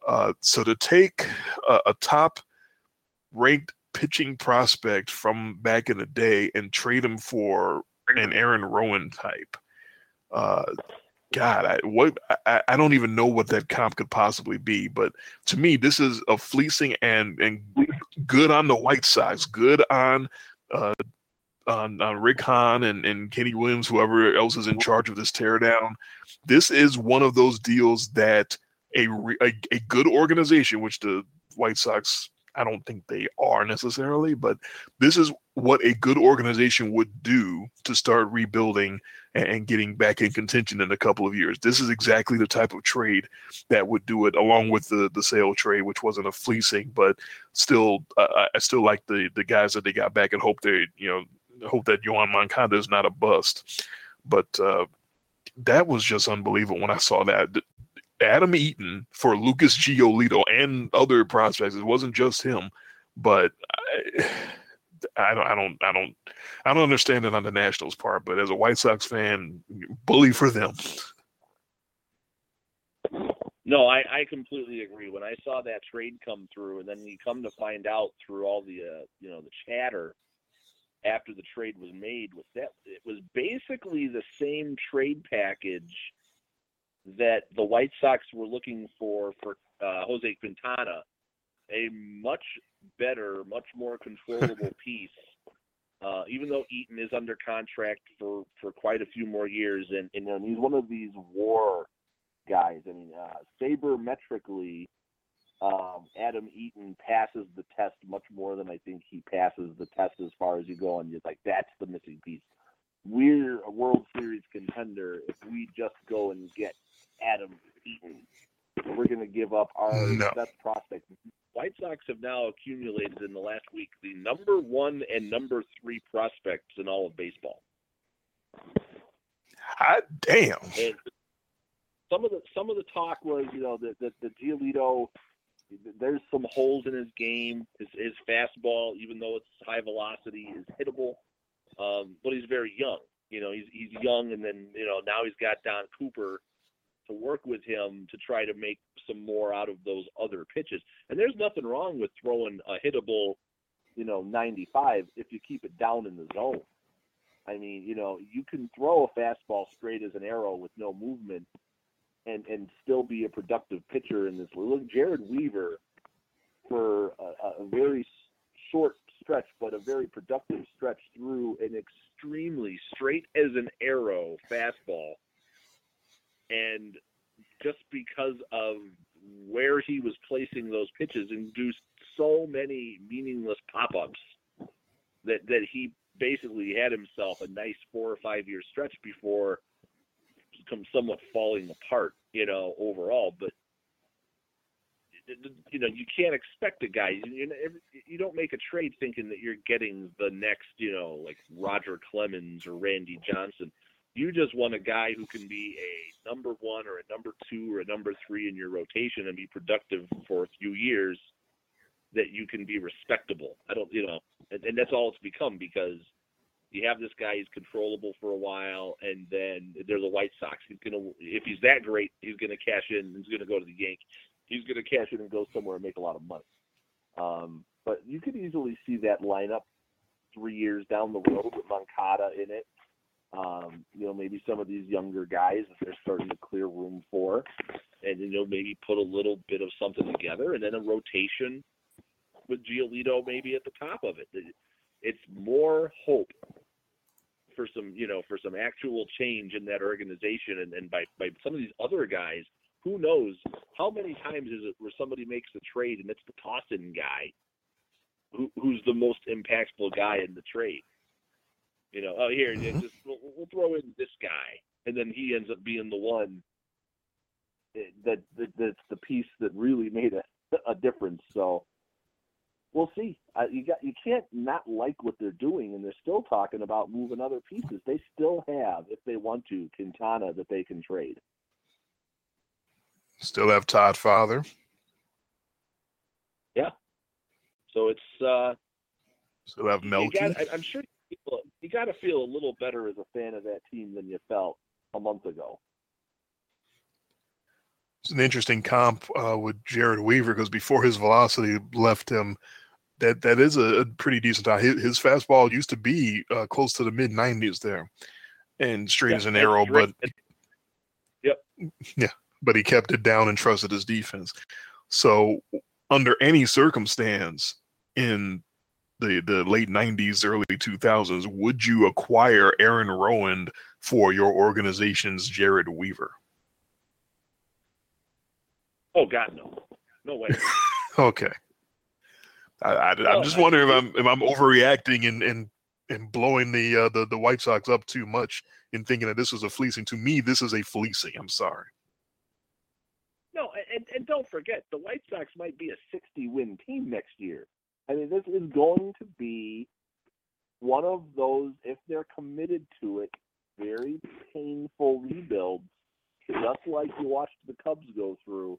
Uh, so to take a, a top ranked pitching prospect from back in the day and trade him for an Aaron Rowand type. Uh, God, I, what I, I, don't even know what that comp could possibly be. But to me, this is a fleecing and and good on the White Sox, good on uh, on, on Rick Hahn and, and Kenny Williams, whoever else is in charge of this teardown. This is one of those deals that a, a, a good organization, which the White Sox, I don't think they are necessarily, but this is what a good organization would do to start rebuilding and getting back in contention in a couple of years. This is exactly the type of trade that would do it, along with the the sale trade, which wasn't a fleecing, but still, uh, I still like the the guys that they got back and hope they, you know, hope that Yoan Moncada is not a bust. But uh, that was just unbelievable when I saw that. Adam Eaton for Lucas Giolito and other prospects. It wasn't just him, but I, I don't, I don't, I don't, I don't understand it on the Nationals' part. But as a White Sox fan, bully for them. No, I, I completely agree. When I saw that trade come through, and then you come to find out through all the uh, you know the chatter after the trade was made was that it was basically the same trade package that the White Sox were looking for for uh, Jose Quintana, a much better, much more controllable *laughs* piece. Uh, even though Eaton is under contract for, for quite a few more years, and, and he's one of these war guys. I mean, uh, sabermetrically, um, Adam Eaton passes the test much more than I think he passes the test as far as you go, and you're like, that's the missing piece. We're a World Series contender if we just go and get Adam Eaton. We're going to give up our no. best prospect. White Sox have now accumulated in the last week the number one and number three prospects in all of baseball. Hot damn. And some of the some of the talk was, you know, the the, the Giolito there's some holes in his game. His, his fastball, even though it's high velocity, is hittable. Um, but he's very young. You know, he's he's young, and then you know now he's got Don Cooper to work with him to try to make some more out of those other pitches. And there's nothing wrong with throwing a hittable, you know, 95 if you keep it down in the zone. I mean, you know, you can throw a fastball straight as an arrow with no movement and and still be a productive pitcher in this. Look, Jered Weaver for a, a very short stretch, but a very productive stretch through an extremely straight as an arrow fastball, and just because of where he was placing those pitches, induced so many meaningless pop-ups that that he basically had himself a nice four or five year stretch before come somewhat falling apart, you know, overall. But you know, you can't expect a guy. You, you don't make a trade thinking that you're getting the next, you know, like Roger Clemens or Randy Johnson. You just want a guy who can be a number one or a number two or a number three in your rotation and be productive for a few years. That you can be respectable. I don't, you know, and, and that's all it's become because you have this guy, he's controllable for a while, and then they're the White Sox. He's gonna, if he's that great, he's gonna cash in. He's gonna go to the Yankees he's going to cash in and go somewhere and make a lot of money. Um, but you could easily see that lineup three years down the road with Moncada in it. Um, you know, maybe some of these younger guys that they're starting to clear room for, and you know, maybe put a little bit of something together, and then a rotation with Giolito maybe at the top of it. It's more hope for some, you know, for some actual change in that organization, and, and by by some of these other guys who knows how many times is it where somebody makes a trade and it's the toss-in guy who, who's the most impactful guy in the trade. You know, oh here, mm-hmm. just we'll, we'll, throw in this guy, and then he ends up being the one that, that that's the piece that really made a, a difference. So we'll see. Uh, you got you can't not like what they're doing, and they're still talking about moving other pieces. They still have, if they want to, Quintana that they can trade. Still have Toddfather. Yeah. So it's uh still have Melky. Got, I, am sure you, you got to feel a little better as a fan of that team than you felt a month ago. It's an interesting comp uh, with Jered Weaver because before his velocity left him, that that is a, a pretty decent time. His, his, fastball used to be uh, close to the mid 90s there, and straight yeah, as an arrow. But yep, *laughs* yeah, but he kept it down and trusted his defense. So, under any circumstance in the, the late 90s, early 2000s, would you acquire Aaron Rowand for your organization's Jered Weaver? Oh, God, no. No way. *laughs* okay. I, am just wondering if I'm if I'm overreacting and and and blowing the uh, the the White Sox up too much in thinking that this was a fleecing. To me, this is a fleecing. I'm sorry. Don't forget, the White Sox might be a 60 win team next year. I mean, this is going to be one of those, if they're committed to it, very painful rebuilds, just like you watched the Cubs go through.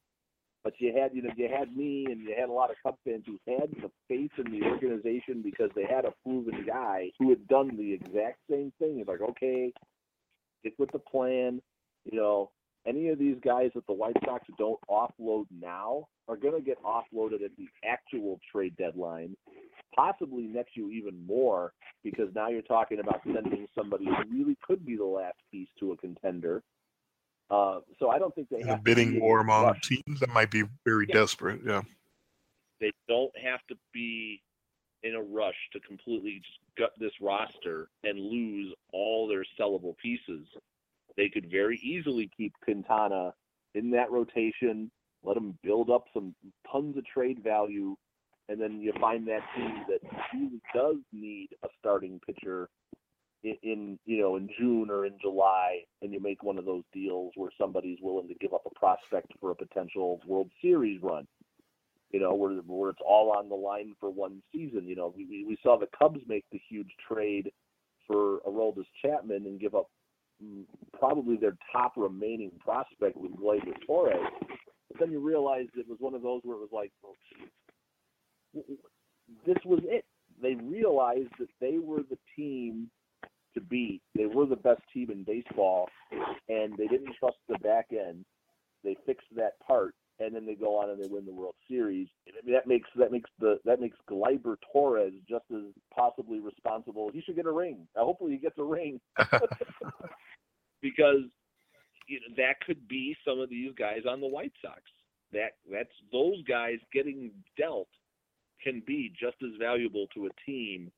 But you had, you know, you had me and you had a lot of Cub fans who had the faith in the organization because they had a proven guy who had done the exact same thing. It's like, okay, stick with the plan. You know, any of these guys that the White Sox don't offload now are going to get offloaded at the actual trade deadline, possibly next year even more, because now you're talking about sending somebody who really could be the last piece to a contender. Uh, so I don't think they have a bidding war among rush. teams that might be very yeah. desperate. Yeah, they don't have to be in a rush to completely just gut this roster and lose all their sellable pieces they could very easily keep Quintana in that rotation, let him build up some tons of trade value, and then you find that team that really does need a starting pitcher in, in, you know in June or in July, and you make one of those deals where somebody's willing to give up a prospect for a potential World Series run. You know, where where it's all on the line for one season. You know, we we saw the Cubs make the huge trade for Aroldis Chapman and give up probably their top remaining prospect was Gleyber Torres. But then you realize it was one of those where it was like, oh, this was it. They realized that they were the team to beat. They were the best team in baseball, and they didn't trust the back end. They fixed that part, and then they go on and they win the World Series. I mean, that makes that makes the that makes Gleyber Torres just as possibly responsible. He should get a ring. Now, hopefully, he gets a ring *laughs* *laughs* because you know, that could be some of these guys on the White Sox. That that's those guys getting dealt can be just as valuable to a team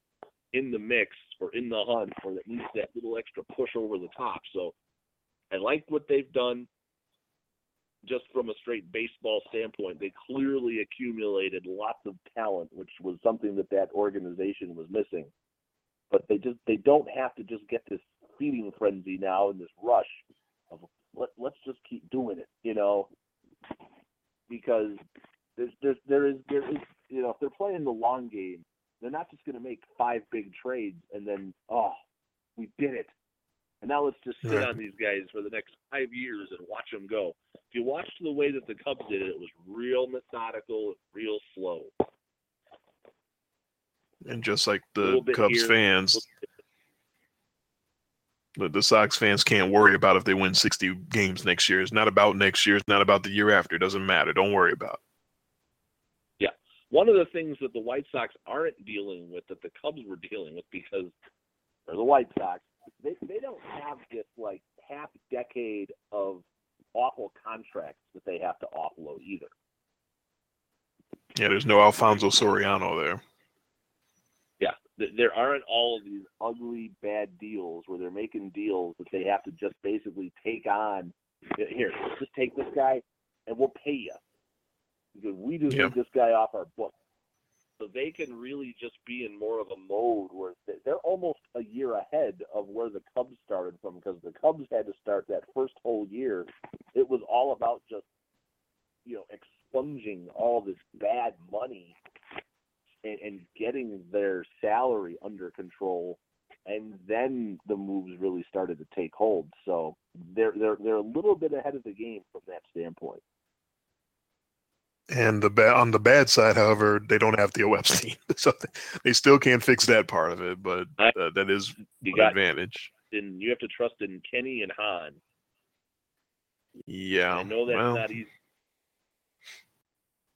in the mix or in the hunt or at least that little extra push over the top. So I like what they've done just from a straight baseball standpoint, they clearly accumulated lots of talent, which was something that that organization was missing. But they just they don't have to just get this feeding frenzy now in this rush of let let's just keep doing it, you know, because there's there's there is there is you know if they're playing the long game, they're not just going to make five big trades and then oh we did it, and now let's just sit Right. on these guys for the next five years and watch them go. If you watched the way that the Cubs did it, it was real methodical, real slow. And just like the Cubs here, fans, the, the Sox fans can't worry about if they win 60 games next year. It's not about next year. It's not about the year after. It doesn't matter. Don't worry about Yeah. One of the things that the White Sox aren't dealing with that the Cubs were dealing with because they're the White Sox, they they don't have this like half decade of awful contracts that they have to offload either. Yeah, there's no Alfonso Soriano there. There aren't all of these ugly bad deals where they're making deals that they have to just basically take on. Here, just take this guy, and we'll pay you because we just Yeah. need this guy off our book. So they can really just be in more of a mode where they- they're almost a year ahead of where the Cubs started from because the Cubs had to start that first whole year. It was all about just you know expunging all this bad money and, and getting their salary under control, and then the moves really started to take hold. So they're they're they're a little bit ahead of the game from that standpoint. And the ba- on the bad side, however, they don't have Theo Epstein, *laughs* so they- still can't fix that part of it. But uh, that is You got advantage. and you have to trust in Kenny and Hahn. Yeah, I know that's well, not easy.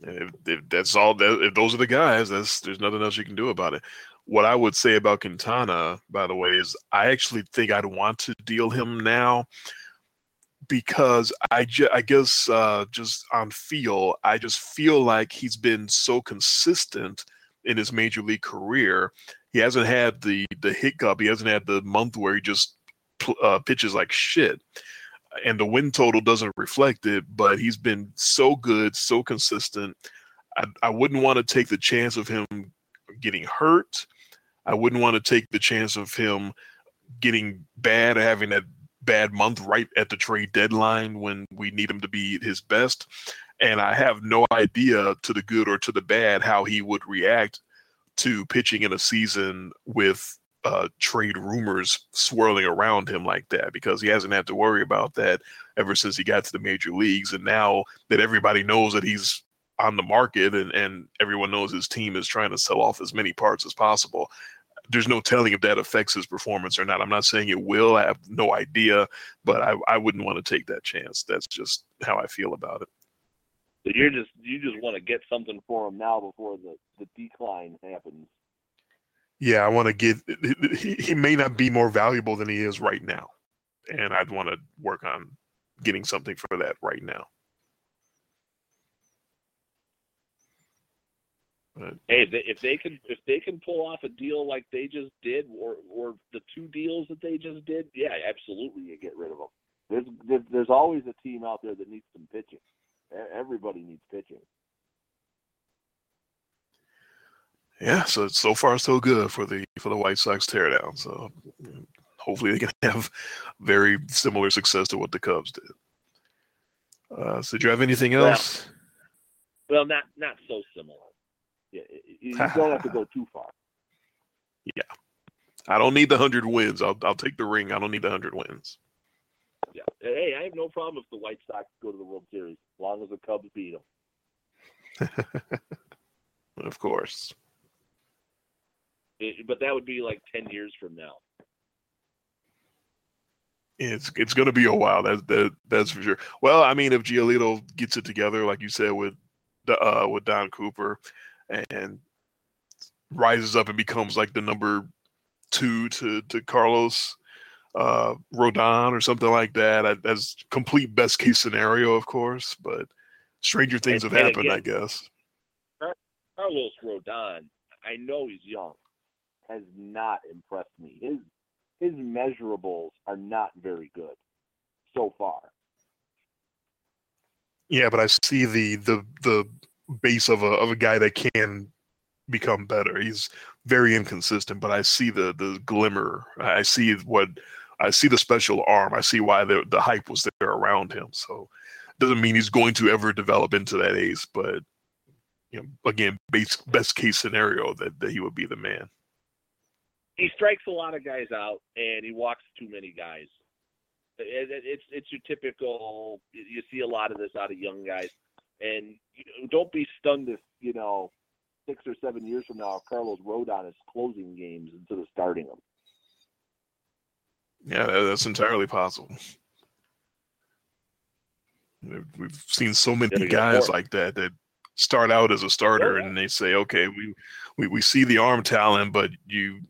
If, if that's all, that, if those are the guys, that's there's nothing else you can do about it. What I would say about Quintana, by the way, is I actually think I'd want to deal him now because I, ju- I guess uh, just on feel, I just feel like he's been so consistent in his major league career. He hasn't had the the hiccup. He hasn't had the month where he just uh, pitches like shit and the win total doesn't reflect it, but he's been so good, so consistent. I, I wouldn't want to take the chance of him getting hurt. I wouldn't want to take the chance of him getting bad or having that bad month right at the trade deadline when we need him to be his best. And I have no idea to the good or to the bad how he would react to pitching in a season with uh, trade rumors swirling around him like that because he hasn't had to worry about that ever since he got to the major leagues. And now that everybody knows that he's on the market and, and everyone knows his team is trying to sell off as many parts as possible, there's no telling if that affects his performance or not. I'm not saying it will. I have no idea, but I, I wouldn't want to take that chance. That's just how I feel about it. So you're just you just want to get something for him now before the the decline happens. Yeah, I want to get. He, may not be more valuable than he is right now, and I'd want to work on getting something for that right now. Hey, if they, if they can if they can pull off a deal like they just did, or or the two deals that they just did, yeah, absolutely, you get rid of them. There's there's, always a team out there that needs some pitching. Everybody needs pitching. Yeah, so so far so good for the for the White Sox teardown. So hopefully they can *laughs* have very similar success to what the Cubs did. Uh, so, do you have anything else? Well, not not so similar. Yeah, you you *laughs* don't have to go too far. Yeah, I don't need the hundred wins. I'll I'll take the ring. I don't need the hundred wins. Yeah. Hey, I have no problem if the White Sox go to the World Series, as long as the Cubs beat them. *laughs* Of course. It, but that would be like ten years from now. It's it's going to be a while. That's that that's for sure. Well, I mean, if Giolito gets it together, like you said with the uh, with Don Cooper, and rises up and becomes like the number two to to Carlos uh, Rodon or something like that. I, that's complete best case scenario, of course. But stranger things And- have and happened, I guess. Carlos Rodon, I know he's young, has not impressed me. His his measurables are not very good so far. Yeah, but I see the the the base of a of a guy that can become better. He's very inconsistent, but I see the the glimmer. I see what I see the special arm. I see why the the hype was there around him. So doesn't mean he's going to ever develop into that ace, but you know, again, best best case scenario that, that he would be the man. He strikes a lot of guys out, and he walks too many guys. It, it, it's it's your typical. You see a lot of this out of young guys, and you know, don't be stunned if you know six or seven years from now, Carlos Rodon is closing games instead of starting them. Yeah, that's entirely possible. We've seen so many guys like that that start out as a starter and they say, okay, we, we, we see the arm talent, but you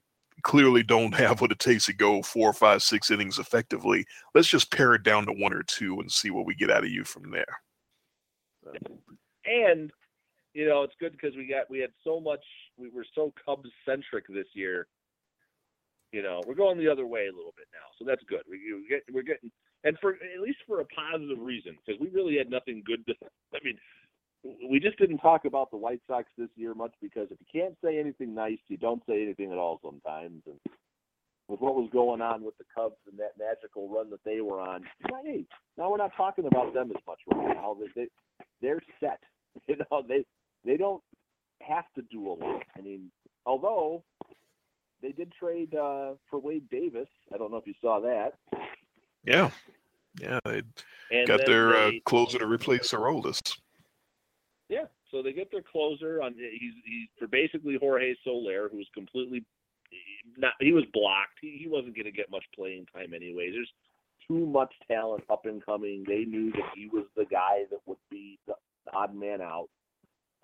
clearly don't have what it takes to go four, five, six innings effectively. Let's just pare it down to one or two and see what we get out of you from there. And you know, it's good because we got we had so much we were so Cubs centric this year. You know, we're going the other way a little bit now, so that's good. We, we get we're getting and for at least for a positive reason because we really had nothing good to. I mean, we just didn't talk about the White Sox this year much because if you can't say anything nice, you don't say anything at all sometimes. And with what was going on with the Cubs and that magical run that they were on, hey, now we're not talking about them as much right now. They, they they're set. *laughs* You know, they they don't have to do a lot. I mean, although they did trade uh, for Wade Davis. I don't know if you saw that. Yeah, yeah, they got their uh, they, uh, closer to replace Aroldis. Yeah, so they get their closer on. He's he's for basically Jorge Soler, who was completely not. He was blocked. He, he wasn't going to get much playing time anyway. There's too much talent up and coming. They knew that he was the guy that would be the odd man out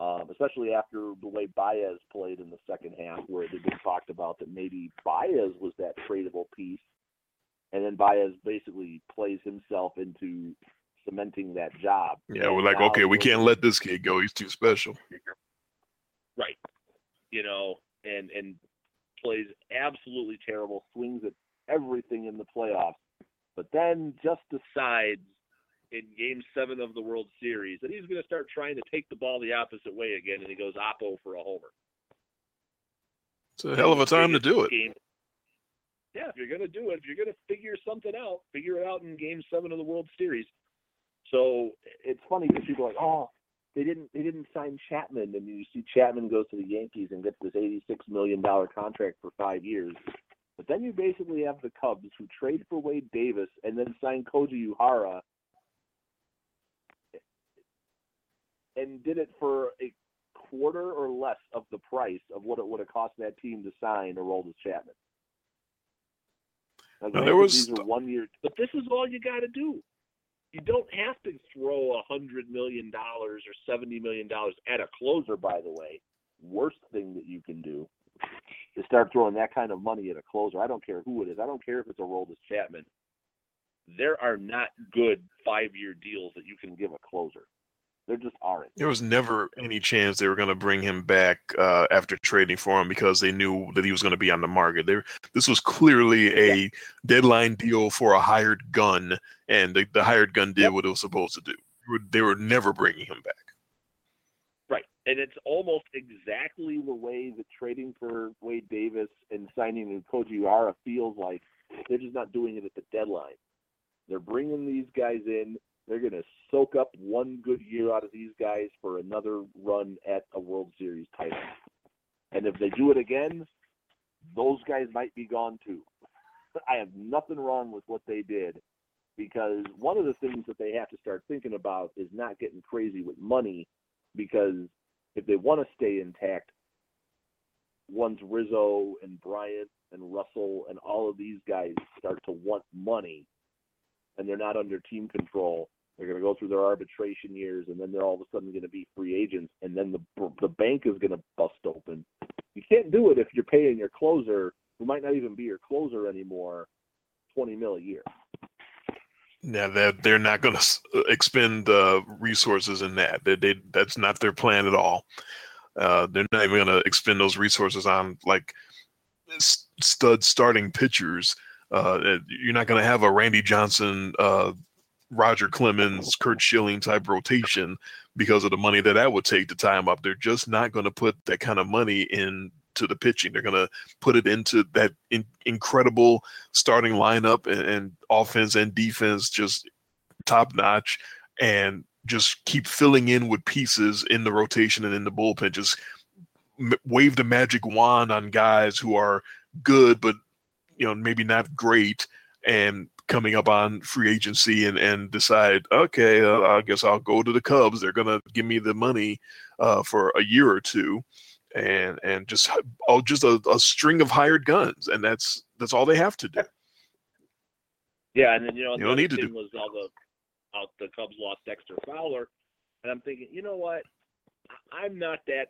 um, especially after the way Baez played in the second half, where it had been talked about that maybe Baez was that tradable piece, and then Baez basically plays himself into cementing that job. Yeah, we're like, okay, we can't let this kid go; he's too special. Right. You know, and and plays absolutely terrible, swings at everything in the playoffs, but then just decides in Game Seven of the World Series that he's going to start trying to take the ball the opposite way again, and he goes oppo for a homer. It's a hell of a time to do it. Game. Yeah, if you're going to do it, if you're going to figure something out, figure it out in Game Seven of the World Series. So it's funny because people are like, oh, they didn't they didn't sign Chapman, and you see Chapman goes to the Yankees and gets this eighty six million dollar contract for five years. But then you basically have the Cubs who trade for Wade Davis and then sign Koji Uehara and did it for a quarter or less of the price of what it would have cost that team to sign Aroldis Chapman. Now, there was these are one year, but this is all you got to do. You don't have to throw a hundred million dollars or seventy million dollars at a closer. By the way, worst thing that you can do *laughs* is start throwing that kind of money at a closer. I don't care who it is. I don't care if it's Aroldis Chapman. There are not good five-year deals that you can give a closer. There just aren't. There was never any chance they were going to bring him back uh, after trading for him because they knew that he was going to be on the market. There, this was clearly a yeah. deadline deal for a hired gun, and the, the hired gun did yep. what it was supposed to do. They were never bringing him back. Right, and it's almost exactly the way that trading for Wade Davis and signing Koji Uehara feels like. They're just not doing it at the deadline. They're bringing these guys in they're going to soak up one good year out of these guys for another run at a World Series title. And if they do it again, those guys might be gone too. *laughs* I have nothing wrong with what they did because one of the things that they have to start thinking about is not getting crazy with money because if they want to stay intact, once Rizzo and Bryant and Russell and all of these guys start to want money, and they're not under team control. They're going to go through their arbitration years, and then they're all of a sudden going to be free agents, and then the the bank is going to bust open. You can't do it if you're paying your closer, who might not even be your closer anymore, twenty mil a year. Yeah, they're they're not going to expend uh, resources in that. They, they that's not their plan at all. Uh, they're not even going to expend those resources on like stud starting pitchers uh, you're not going to have a Randy Johnson, uh, Roger Clemens, Curt Schilling type rotation because of the money that that would take to tie him up. They're just not going to put that kind of money into the pitching. They're going to put it into that in, incredible starting lineup and, and offense and defense, just top notch. And just keep filling in with pieces in the rotation and in the bullpen. Just wave the magic wand on guys who are good, but you know maybe not great, and coming up on free agency and and decide, okay, uh, I guess I'll go to the Cubs. They're gonna give me the money uh, for a year or two, and and just oh, just a, a string of hired guns, and that's that's all they have to do. Yeah, and then you know You don't need to thing do- was all the out the Cubs lost Dexter Fowler, and I'm thinking, you know what? I'm not that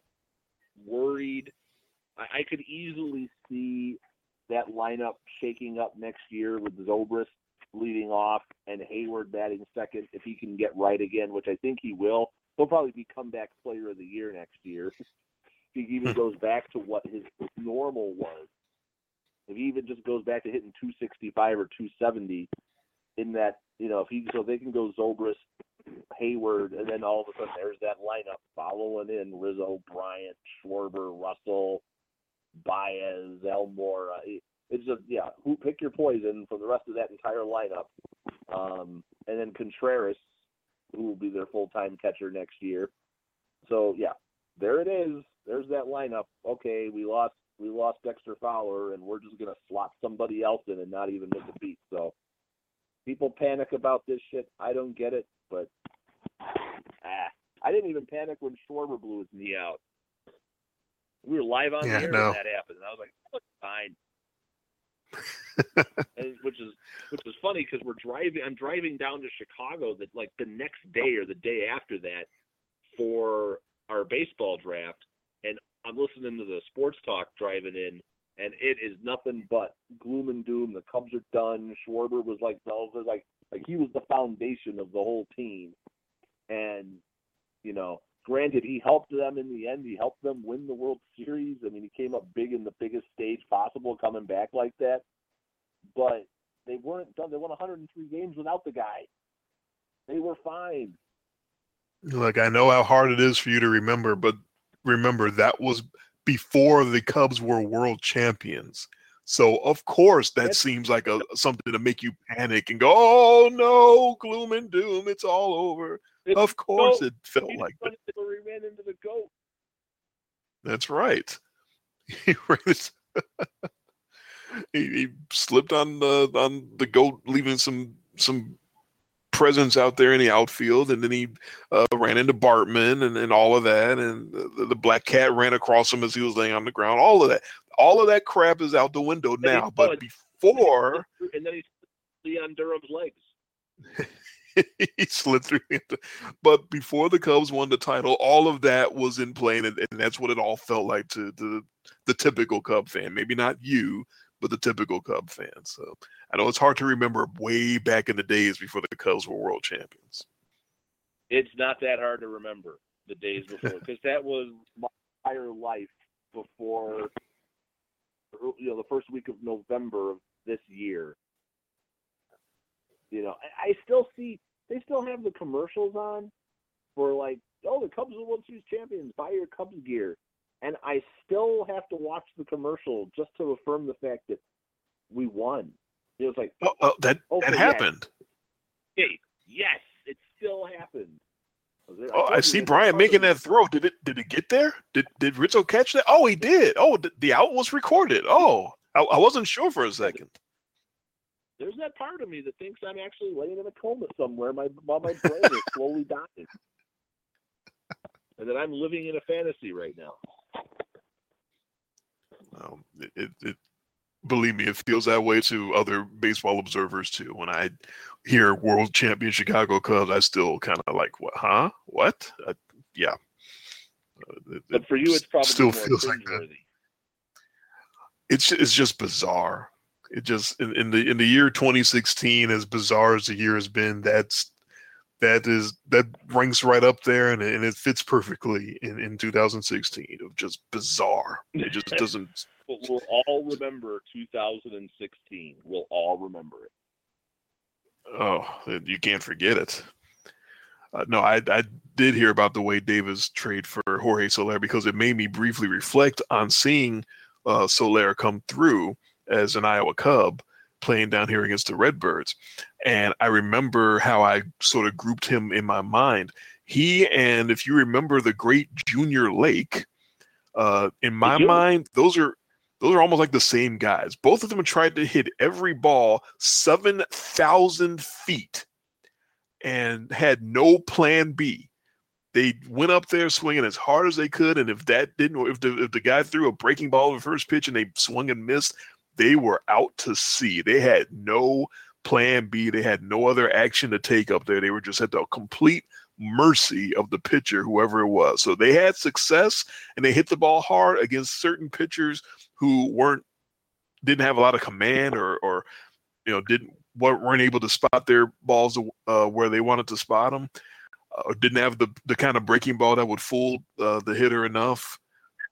worried. I, I could easily see that lineup shaking up next year with Zobrist leading off and Heyward batting second if he can get right again, which I think he will. He'll probably be comeback player of the year next year. if he even hmm. goes back to what his normal was. If he even just goes back to hitting 265 or 270 in that, you know, if he so they can go Zobrist, Heyward, and then all of a sudden there's that lineup following in Rizzo, Bryant, Schwarber, Russell, Baez, Almora. Uh, it's just yeah, who pick your poison for the rest of that entire lineup, um, and then Contreras, who will be their full time catcher next year. So yeah, there it is. There's that lineup. Okay, we lost we lost Dexter Fowler, and we're just gonna slot somebody else in and not even miss a beat. So people panic about this shit. I don't get it, but ah, I didn't even panic when Schwarber blew his knee out. We were live on Yeah, the air no. when that happened, and I was like, "Oh, fine." *laughs* and, which is which is funny because we're driving. I'm driving down to Chicago that like the next day or the day after that for our baseball draft, and I'm listening to the sports talk driving in, and it is nothing but gloom and doom. The Cubs are done. Schwarber was like the like like he was the foundation of the whole team, and you know, granted he helped them in the end. He helped them win the World Series. I mean, he came up big in the biggest stage possible, coming back like that. But they weren't done. They won 103 games without the guy. They were fine. Look, I know how hard it is for you to remember, but remember that was before the Cubs were world champions. So of course that That's- seems like a something to make you panic and go, "Oh no, gloom and doom, it's all over." Of course no, it felt He like that. he ran into the goat. That's right. *laughs* He *laughs* he, he slipped on the on the goat, leaving some some presence out there in the outfield, and then he uh, ran into Bartman and, and all of that, and the, the black cat ran across him as he was laying on the ground. All of that, all of that crap is out the window now. But before and then he Leon Durham's legs. *laughs* *laughs* he slid through. But before the Cubs won the title, all of that was in play, and, and that's what it all felt like to the the typical Cub fan. Maybe not you, but the typical Cub fan. So I know it's hard to remember way back in the days before the Cubs were world champions. It's not that hard to remember the days before because that was my entire life before you know the first week of November of this year. You know, I, I still see they still have the commercials on for like, oh, the Cubs are World Series champions. Buy your Cubs gear, and I still have to watch the commercial just to affirm the fact that we won. It was like, Oh, oh, that Okay, that happened. hey, yes, it still happened. Oh, I see Brian making that throw. Did it? Did it get there? Did Did Rizzo catch that? Oh, he did. Oh, the, the out was recorded. Oh, I, I wasn't sure for a second. There's that part of me that thinks I'm actually laying in a coma somewhere my, while my brain is slowly dying. *laughs* And that I'm living in a fantasy right now. Um, it, it, it, believe me, it feels that way to other baseball observers too. When I hear world champion Chicago Cubs, I still kind of like, what? Huh? What? Uh, yeah. Uh, it- But for you, it's probably still feels like that. it's it's just bizarre. It just in, in the in the year 2016, as bizarre as the year has been, that's that is that ranks right up there, and, it- and it fits perfectly in in 2016 of just bizarre. It just *laughs* doesn't. But we'll all remember 2016. We'll all remember it. Oh, you can't forget it. Uh, no, I I did hear about the Wade Davis trade for Jorge Soler because it made me briefly reflect on seeing uh, Soler come through as an Iowa Cub playing down here against the Redbirds. And I remember how I sort of grouped him in my mind. He and if you remember the great Junior Lake, uh, in my mind, those are those are almost like the same guys. Both of them tried to hit every ball seven thousand feet and had no plan B. They went up there swinging as hard as they could, and if that didn't, if the if the guy threw a breaking ball the first pitch and they swung and missed, they were out to sea. They had no plan B. They had no other action to take up there. They were just at the complete mercy of the pitcher, whoever it was. So they had success and they hit the ball hard against certain pitchers who weren't didn't have a lot of command or or you know didn't weren't able to spot their balls uh, where they wanted to spot them uh, or didn't have the the kind of breaking ball that would fool uh, the hitter enough.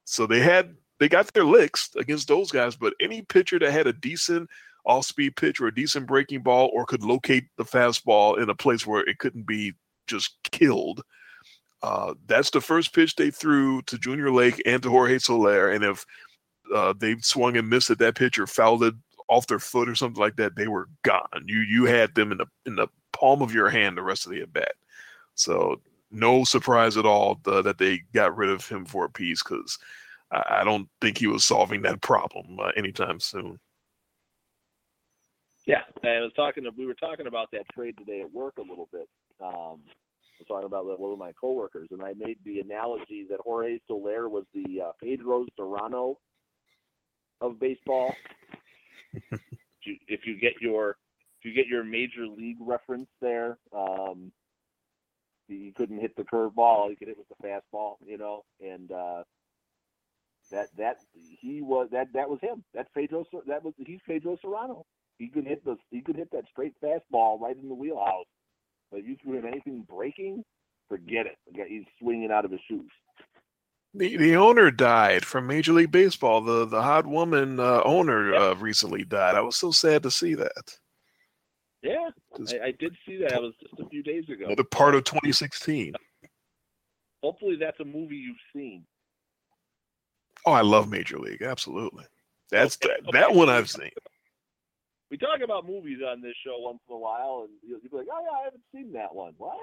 So they had they got their licks against those guys, but any pitcher that had a decent off speed pitch or a decent breaking ball or could locate the fastball in a place where it couldn't be just killed. Uh, that's the first pitch they threw to Junior Lake and to Jorge Soler. And if uh, they swung and missed at that pitch or fouled it off their foot or something like that, they were gone. You you had them in the in the palm of your hand the rest of the at bat. So no surprise at all the, that they got rid of him for a piece because I, I, don't think he was solving that problem uh, anytime soon. Yeah, I was talking. To, we were talking about that trade today at work a little bit. Um, I was talking about with one of my coworkers, and I made the analogy that Jorge Soler was the uh, Pedro Cerrano of baseball. *laughs* if you get your if you get your major league reference there, um, he couldn't hit the curveball. He could hit with the fastball, you know, and uh, that that he was that that was him. That's Pedro. That was he's Pedro Cerrano. He could hit the he could hit that straight fastball right in the wheelhouse. But you threw him anything breaking, forget it. He's swinging out of his shoes. The the owner died from Major League Baseball. The the hot woman uh, owner uh, recently died. I was so sad to see that. Yeah, I, I, did see that. It was just a few days ago. The part of 2016. Hopefully, that's a movie you've seen. Oh, I love Major League. Absolutely. That's okay, that, okay. that one I've seen. We talk about movies on this show once in a while, and you'll, be like, "Oh yeah, I haven't seen that one." Well,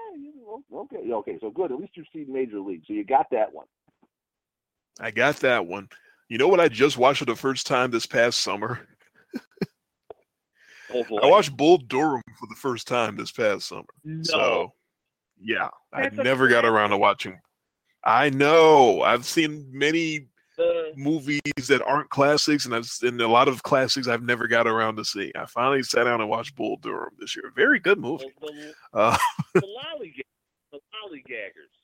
okay, okay, so good. At least you've seen Major League, so you got that one. I got that one. You know what I just watched for the first time this past summer? *laughs* oh, I watched Bull Durham for the first time this past summer. No. So, yeah, I never got around to watching. I know. I've seen many movies that aren't classics, and I've and a lot of classics I've never got around to see. I finally sat down and watched Bull Durham this year. Very good movie. The, the, uh, the *laughs* lollygag, the lollygaggers.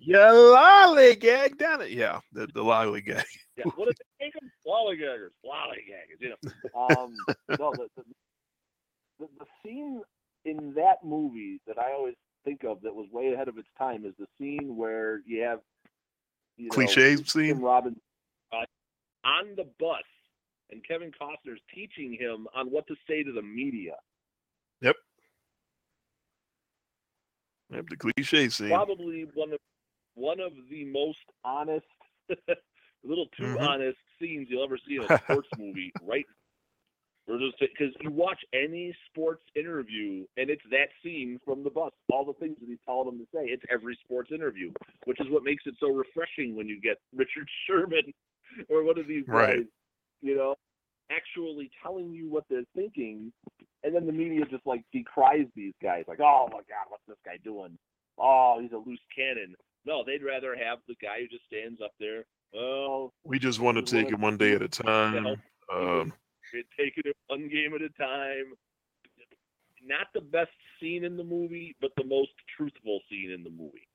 Yeah, lollygag down it. Yeah, the, the lollygag. yeah, what is it? Lollygaggers, lollygaggers. You know, um, no, the, the, the, the scene in that movie that I always think of that was way ahead of its time is the scene where you have you cliche know, scene. Robin uh, on the bus, and Kevin Costner's teaching him on what to say to the media. Yep. Yep, the cliche scene. Probably one of one of the most honest, a *laughs* little too mm-hmm. honest scenes you'll ever see in a *laughs* sports movie. Right? Because you watch any sports interview, and it's that scene from the bus. All the things that he's telling them to say. It's every sports interview, which is what makes it so refreshing when you get Richard *laughs* Sherman *laughs* or one of these right. guys, you know, actually telling you what they're thinking, and then the media just like decries these guys, like, "Oh my God, what's this guy doing? Oh, he's a loose cannon." No, they'd rather have the guy who just stands up there. Well, we just want to take it one day at a time. Um, taking it one game at a time. Not the best scene in the movie, but the most truthful scene in the movie.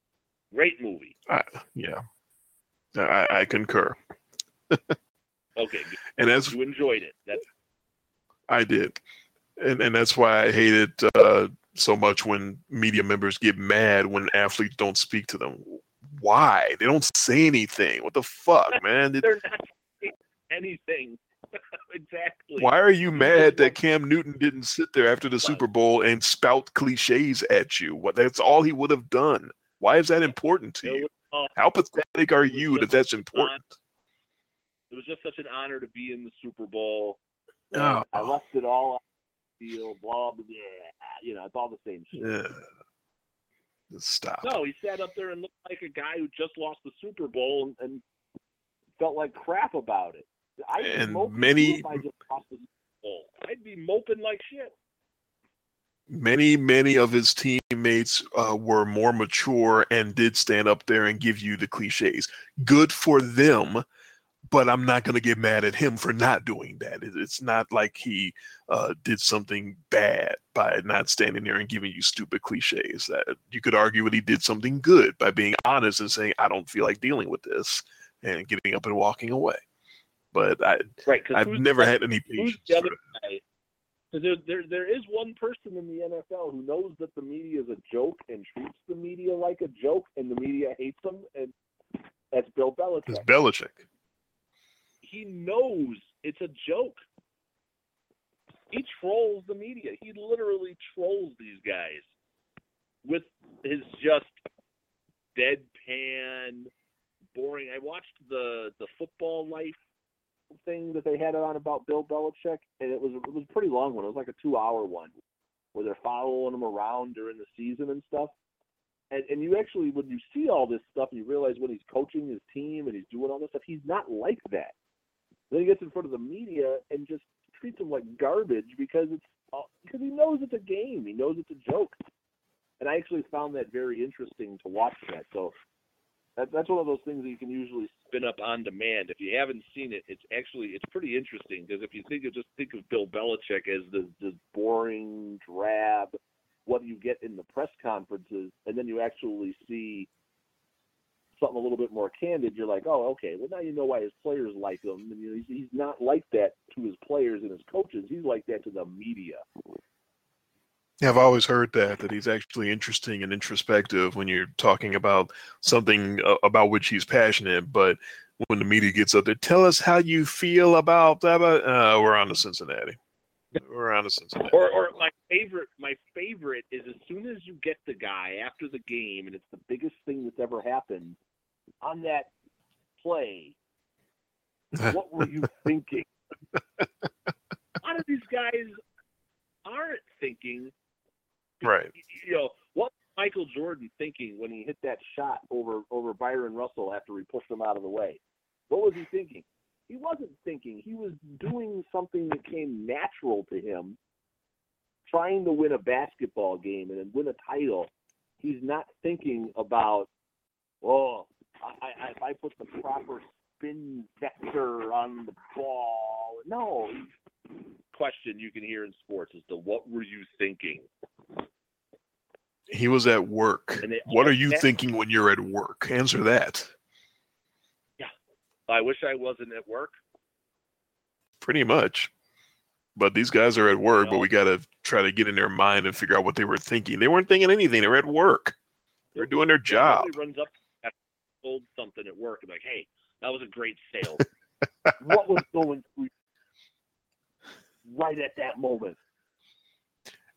Great movie. I, yeah, I, I concur. Okay, *laughs* and as you enjoyed it, that's I did, and and that's why I hated uh, so much when media members get mad when athletes don't speak to them. Why? They don't say anything. What the fuck, *laughs* man? They're not saying anything. *laughs* exactly. Why are you mad that Cam Newton didn't sit there after the Super Bowl and spout cliches at you? What that's all he would have done. Why is that important to you? How pathetic are you that that's important? It was just such an honor to be in the Super Bowl. Oh. I left it all feel, blah blah. blah. You know, it's all the same shit. Yeah. Stop. No, he sat up there and looked like a guy who just lost the Super Bowl and, and felt like crap about it. I'd be And moping many- I just lost the Super Bowl. I'd be moping like shit. many many of his teammates uh, were more mature and did stand up there and give you the cliches good for them but i'm not going to get mad at him for not doing that it's not like he uh, did something bad by not standing there and giving you stupid cliches that you could argue that he did something good by being honest and saying i don't feel like dealing with this and getting up and walking away but I, Right? I've never had any patience the other guy? Because there, there, there is one person in the NFL who knows that the media is a joke and treats the media like a joke, and the media hates them, and that's Bill Belichick. it's Belichick. He knows it's a joke. He trolls the media. He literally trolls these guys with his just deadpan, boring. I watched the the football life thing that they had on about Bill Belichick, and it was it was a pretty long one. It was like a two hour one where they're following him around during the season and stuff. And and you actually when you see all this stuff you realize when he's coaching his team and he's doing all this stuff, he's not like that. Then he gets in front of the media and just treats them like garbage because it's all- because he knows it's a game. He knows it's a joke. And I actually found that very interesting to watch that. So that, that's one of those things that you can usually spin up on demand. If you haven't seen it, it's actually it's pretty interesting because if you think of just think of Bill Belichick as the the boring, drab, what you get in the press conferences, and then you actually see something a little bit more candid, you're like, oh, okay. Well, now you know why his players like him. And you know, he's, he's not like that to his players and his coaches. He's like that to the media. Yeah, I've always heard that that he's actually interesting and introspective when you're talking about something uh, about which he's passionate. But when the media gets up there, tell us how you feel about that. Uh, we're on to Cincinnati. We're on to Cincinnati. Or, or my favorite, my favorite is as soon as you get the guy after the game, and it's the biggest thing that's ever happened on that play. *laughs* what were you thinking? A lot of these guys aren't thinking. Right. You know what? Michael Jordan thinking when he hit that shot over over Bryon Russell after he pushed him out of the way. What was he thinking? He wasn't thinking. He was doing something that came natural to him, trying to win a basketball game and win a title. He's not thinking about, oh, I, I, if I put the proper spin vector on the ball. No. Question you can hear in sports is the what were you thinking? He was at work. They What are you get- thinking when you're at work? Answer that. Yeah. I wish I wasn't at work. Pretty much. But these guys are at work, but we got to try to get in their mind and figure out what they were thinking. They weren't thinking anything. They were at work. They're doing their job. Runs up and sold something at work and like, hey, that was a great sale. *laughs* what was going through right at that moment?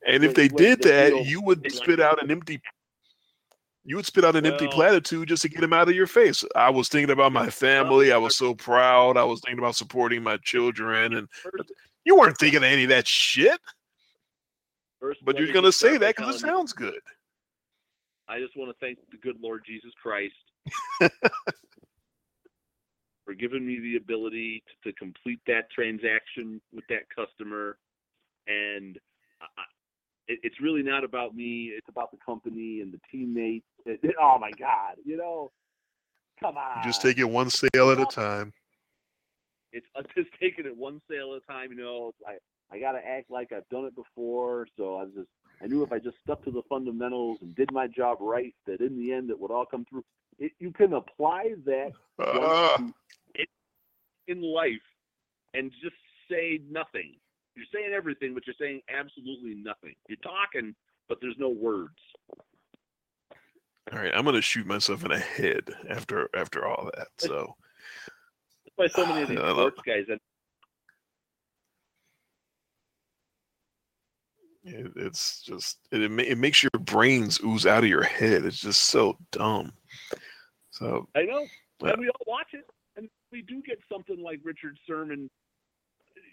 And if they did that, you would spit out an empty. You would spit out an empty Well- platitude just to get them out of your face. I was thinking about my family. I was so proud. I was thinking about supporting my children, and you weren't thinking of any of that shit. But you're gonna say that because it sounds good. I just want to thank the good Lord Jesus Christ *laughs* for giving me the ability to, to complete that transaction with that customer. And I, it, it's really not about me. It's about the company and the teammates. It- it- oh my God, you know, come on. You just take it one sale at a time. it's I'm just taking it one sale at a time. You know, I I got to act like I've done it before. So I just I knew if I just stuck to the fundamentals and did my job right, that in the end it would all come through. It, you can apply that it uh-uh. in life and just say nothing. You're saying everything, but you're saying absolutely nothing. You're talking, but there's no words. all right, I'm gonna shoot myself in the head after after all that. So That's why so many of *sighs* these sports guys. And it, it's just it it makes your brains ooze out of your head. It's just so dumb. So I know. And we all watch it, and we do get something like Richard Sherman,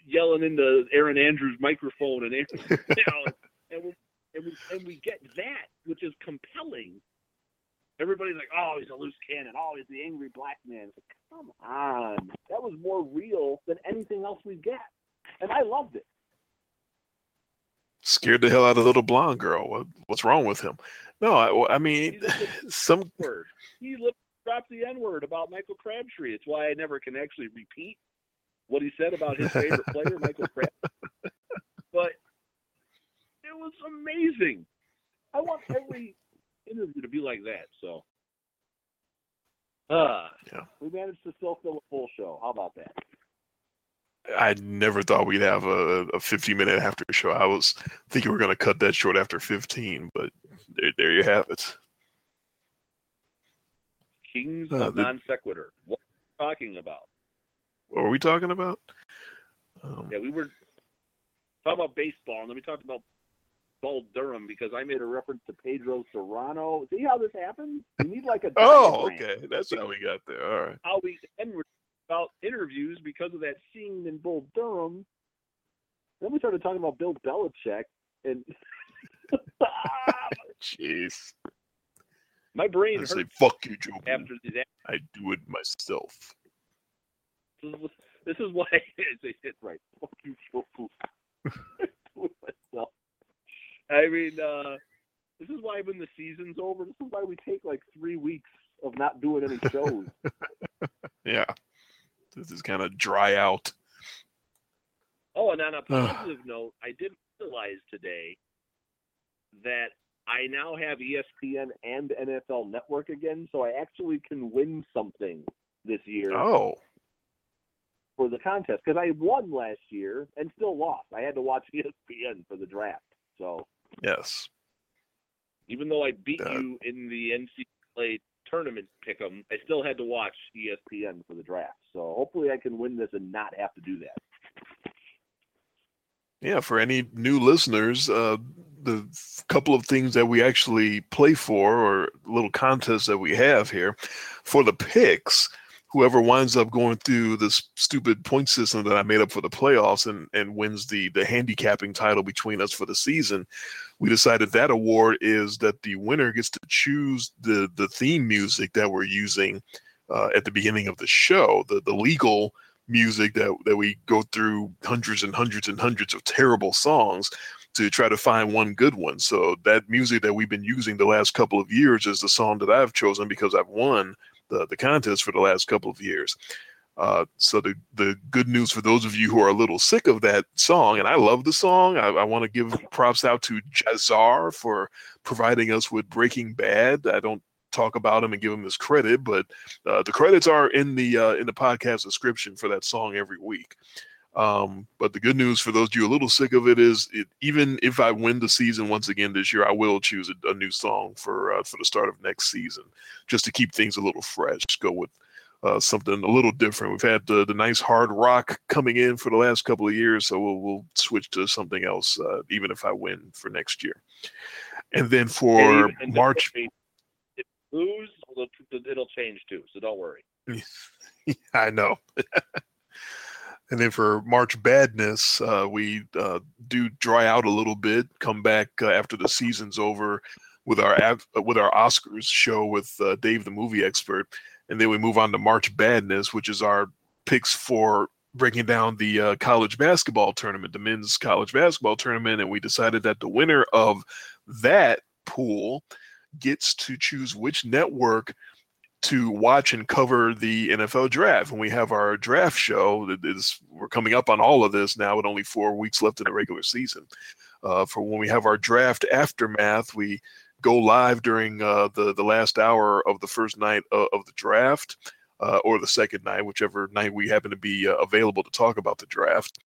yelling into Erin Andrews' microphone, and *laughs* you know, and we, and we and we get that, which is compelling. Everybody's like, "Oh, he's a loose cannon. Oh, he's the angry black man." Like, Come on, that was more real than anything else we get, and I loved it. Scared the hell out of the little blonde girl. What, what's wrong with him? No, I, I mean, *laughs* some word. He dropped the N word about Michael Crabtree. It's why I never can actually repeat what he said about his favorite player, Michael Crabtree. *laughs* But it was amazing. I want every interview to be like that. So, uh, yeah. we managed to still fill a full show. How about that? I never thought we'd have a, a 15 minute after show. I was thinking we are going to cut that short after 15, but there, there you have it. Kings uh, of the, non sequitur. What are we talking about? What were we talking about? Um, yeah, we were talking about baseball, and then we talked about Bull Durham because I made a reference to Pedro Cerrano. See how this happens? We need like a oh, okay, that's how we got there. All right. How we and we're about interviews because of that scene in Bull Durham. Then we started talking about Bill Belichick and. *laughs* Jeez. My brain I say, "Fuck you, Joe." After that, I do it myself. This is, why *laughs* I say it right. Fuck you, Joe. *laughs* do it myself. I mean, uh, this is why when the season's over, this is why we take like three weeks of not doing any shows. yeah, this is kind of dry out. Oh, and on a positive note, I didn't realize today that I now have ESPN and NFL Network again, so I actually can win something this year. Oh. For the contest, because I won last year and still lost. I had to watch *laughs* ESPN for the draft. So. Yes. Even though I beat uh, you in the NCAA tournament pick 'em, I still had to watch ESPN for the draft. So hopefully I can win this and not have to do that. Yeah, for any new listeners, uh, the couple of things that we actually play for, or little contests that we have here, for the picks, whoever winds up going through this stupid point system that I made up for the playoffs and, and wins the the handicapping title between us for the season, we decided that award is that the winner gets to choose the the theme music that we're using uh, at the beginning of the show, the the legal music that that we go through hundreds and hundreds and hundreds of terrible songs to try to find one good one. So that music that we've been using the last couple of years is the song that I've chosen because I've won the the contest for the last couple of years. Uh, so the the good news for those of you who are a little sick of that song, and I love the song. I, I want to give props out to Jahzzar for providing us with Breaking Bad. I don't talk about him and give him his credit, but uh, the credits are in the uh, in the podcast description for that song every week. Um, but the good news for those of you a little sick of it is, it, even if I win the season once again this year, I will choose a, a new song for uh, for the start of next season, just to keep things a little fresh. Just go with uh, something a little different. We've had the, the nice hard rock coming in for the last couple of years, so we'll, we'll switch to something else, uh, even if I win for next year. And then for and March lose, it'll change too. So don't worry. *laughs* I know. *laughs* and then for March Badness, uh, we uh, do dry out a little bit. Come back uh, after the season's over with our uh, with our Oscars show with uh, Dave, the movie expert, and then we move on to March Badness, which is our picks for breaking down the uh, college basketball tournament, the men's college basketball tournament, and we decided that the winner of that pool gets to choose which network to watch and cover the NFL draft. And we have our draft show, that is we're coming up on all of this now with only four weeks left in the regular season. Uh, for when we have our draft aftermath, we go live during uh, the the last hour of the first night of, of the draft. Uh, or the second night, whichever night we happen to be uh, available to talk about the draft.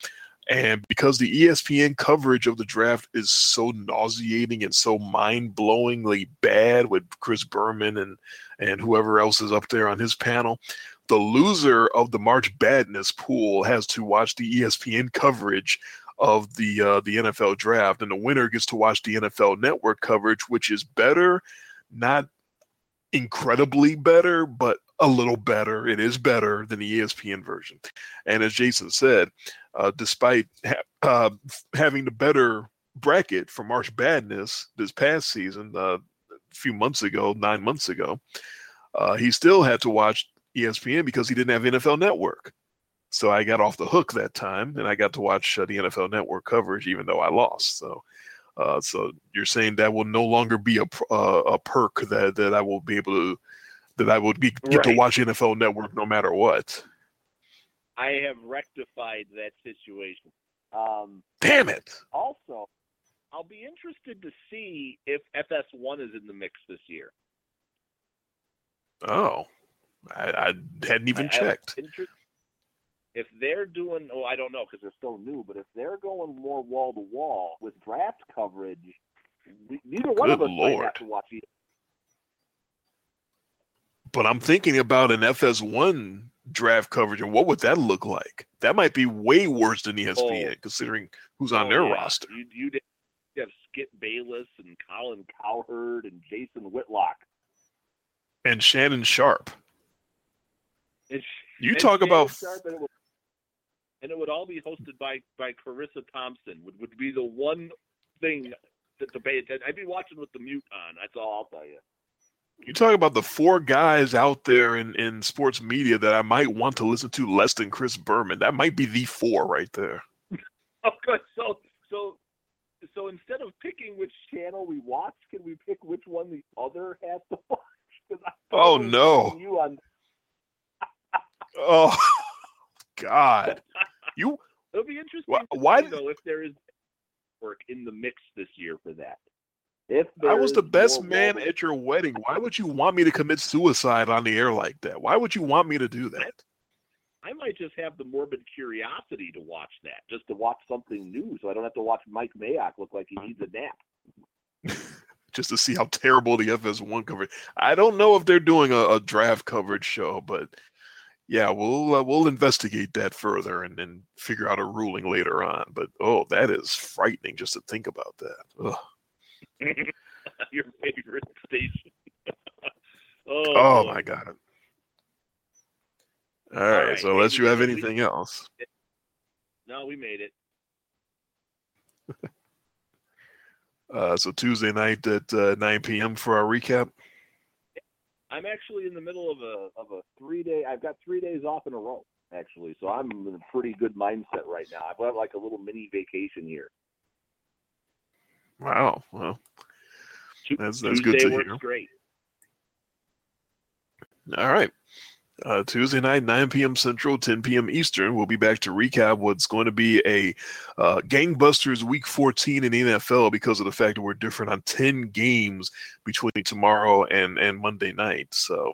And because the ESPN coverage of the draft is so nauseating and so mind blowingly bad with Chris Berman and, and whoever else is up there on his panel, the loser of the March Badness pool has to watch the ESPN coverage of the uh, the NFL draft, and the winner gets to watch the NFL Network coverage, which is better, not incredibly better, but a little better. It is better than the ESPN version. And as Jason said, uh, despite ha- uh, having the better bracket for March Badness this past season, uh, few months ago, nine months ago, uh, he still had to watch ESPN because he didn't have NFL Network. So I got off the hook that time, and I got to watch uh, the NFL Network coverage, even though I lost. So, uh, so you're saying that will no longer be a uh, a perk that that I will be able to that I would be, get right. to watch NFL Network no matter what. I have rectified that situation. Um, Damn it! Also, I'll be interested to see if FS1 is in the mix this year. Oh, I, I hadn't even I, checked. if they're doing, oh, I don't know because they're still new, but if they're going more wall to wall with draft coverage, we, neither one of us Lord. might have to watch either. But I'm thinking about an FS1 draft coverage and what would that look like? That might be way worse than ESPN, oh. considering who's on oh, their yeah. roster. You'd, you'd, have Skip Bayless and Colin Cowherd and Jason Whitlock and Shannon Sharpe. And, you and talk Shannon about Sharpe, and, it would, and it would all be hosted by by Charissa Thompson. Would would be the one thing to, to pay attention. I'd be watching with the mute on. That's all I'll tell you. You talk about the four guys out there in, in sports media that I might want to listen to less than Chris Berman. That might be the four right there. *laughs* oh, good. So, so, so instead of picking which channel we watch, can we pick which one the other has to *laughs* watch? oh no! You on? *laughs* oh God! You. *laughs* It'll be interesting. Why? why though, if there is work in the mix this year for that. If I was the best man at your wedding, why would you want me to commit suicide on the air like that? Why would you want me to do that? I might just have the morbid curiosity to watch that, just to watch something new, so I don't have to watch Mike Mayock look like he needs a nap. *laughs* just to see how terrible the FS1 coverage. I don't know if they're doing a, a draft coverage show, but yeah, we'll uh, we'll investigate that further and then figure out a ruling later on. But oh, that is frightening just to think about that. Ugh. *laughs* Your favorite station. *laughs* oh, oh my god. All right, All right so unless you have anything else. No, we made it. *laughs* uh, so Tuesday night at uh, 9 p.m. for our recap. I'm actually in the middle of a of a three day. I've got three days off in a row actually, so I'm in a pretty good mindset right now. I've got like a little mini vacation here. Wow. Well, that's that's Tuesday good to hear. Great. All right. Uh, Tuesday night, 9 p.m. Central, 10 p.m. Eastern. We'll be back to recap what's going to be a uh, gangbusters Week 14 in the NFL because of the fact that we're different on 10 games between tomorrow and and Monday night. So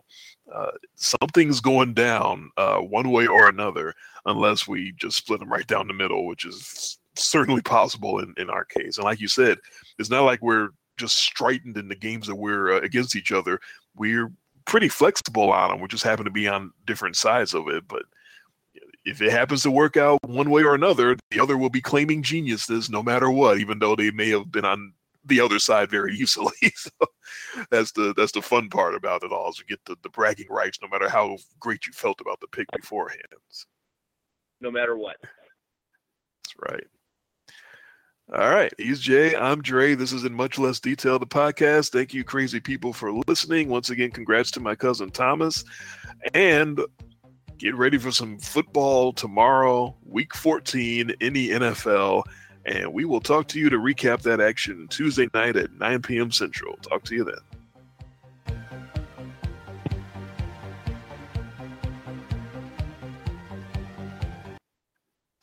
uh, something's going down uh, one way or another, unless we just split them right down the middle, which is certainly possible in, in our case. And like you said, it's not like we're just straitened in the games that we're uh, against each other. We're pretty flexible on them. We just happen to be on different sides of it. But if it happens to work out one way or another, the other will be claiming geniuses no matter what, even though they may have been on the other side very *laughs* easily. so that's the that's the fun part about it all is you get the, the bragging rights no matter how great you felt about the pick beforehand. No matter what. That's right. All right. He's Jay. I'm Dre. This is in much less detail the podcast. Thank you, crazy people, for listening. Once again, congrats to my cousin Thomas. And get ready for some football tomorrow, week 14 in the NFL. And we will talk to you to recap that action Tuesday night at 9 p.m. Central. Talk to you then.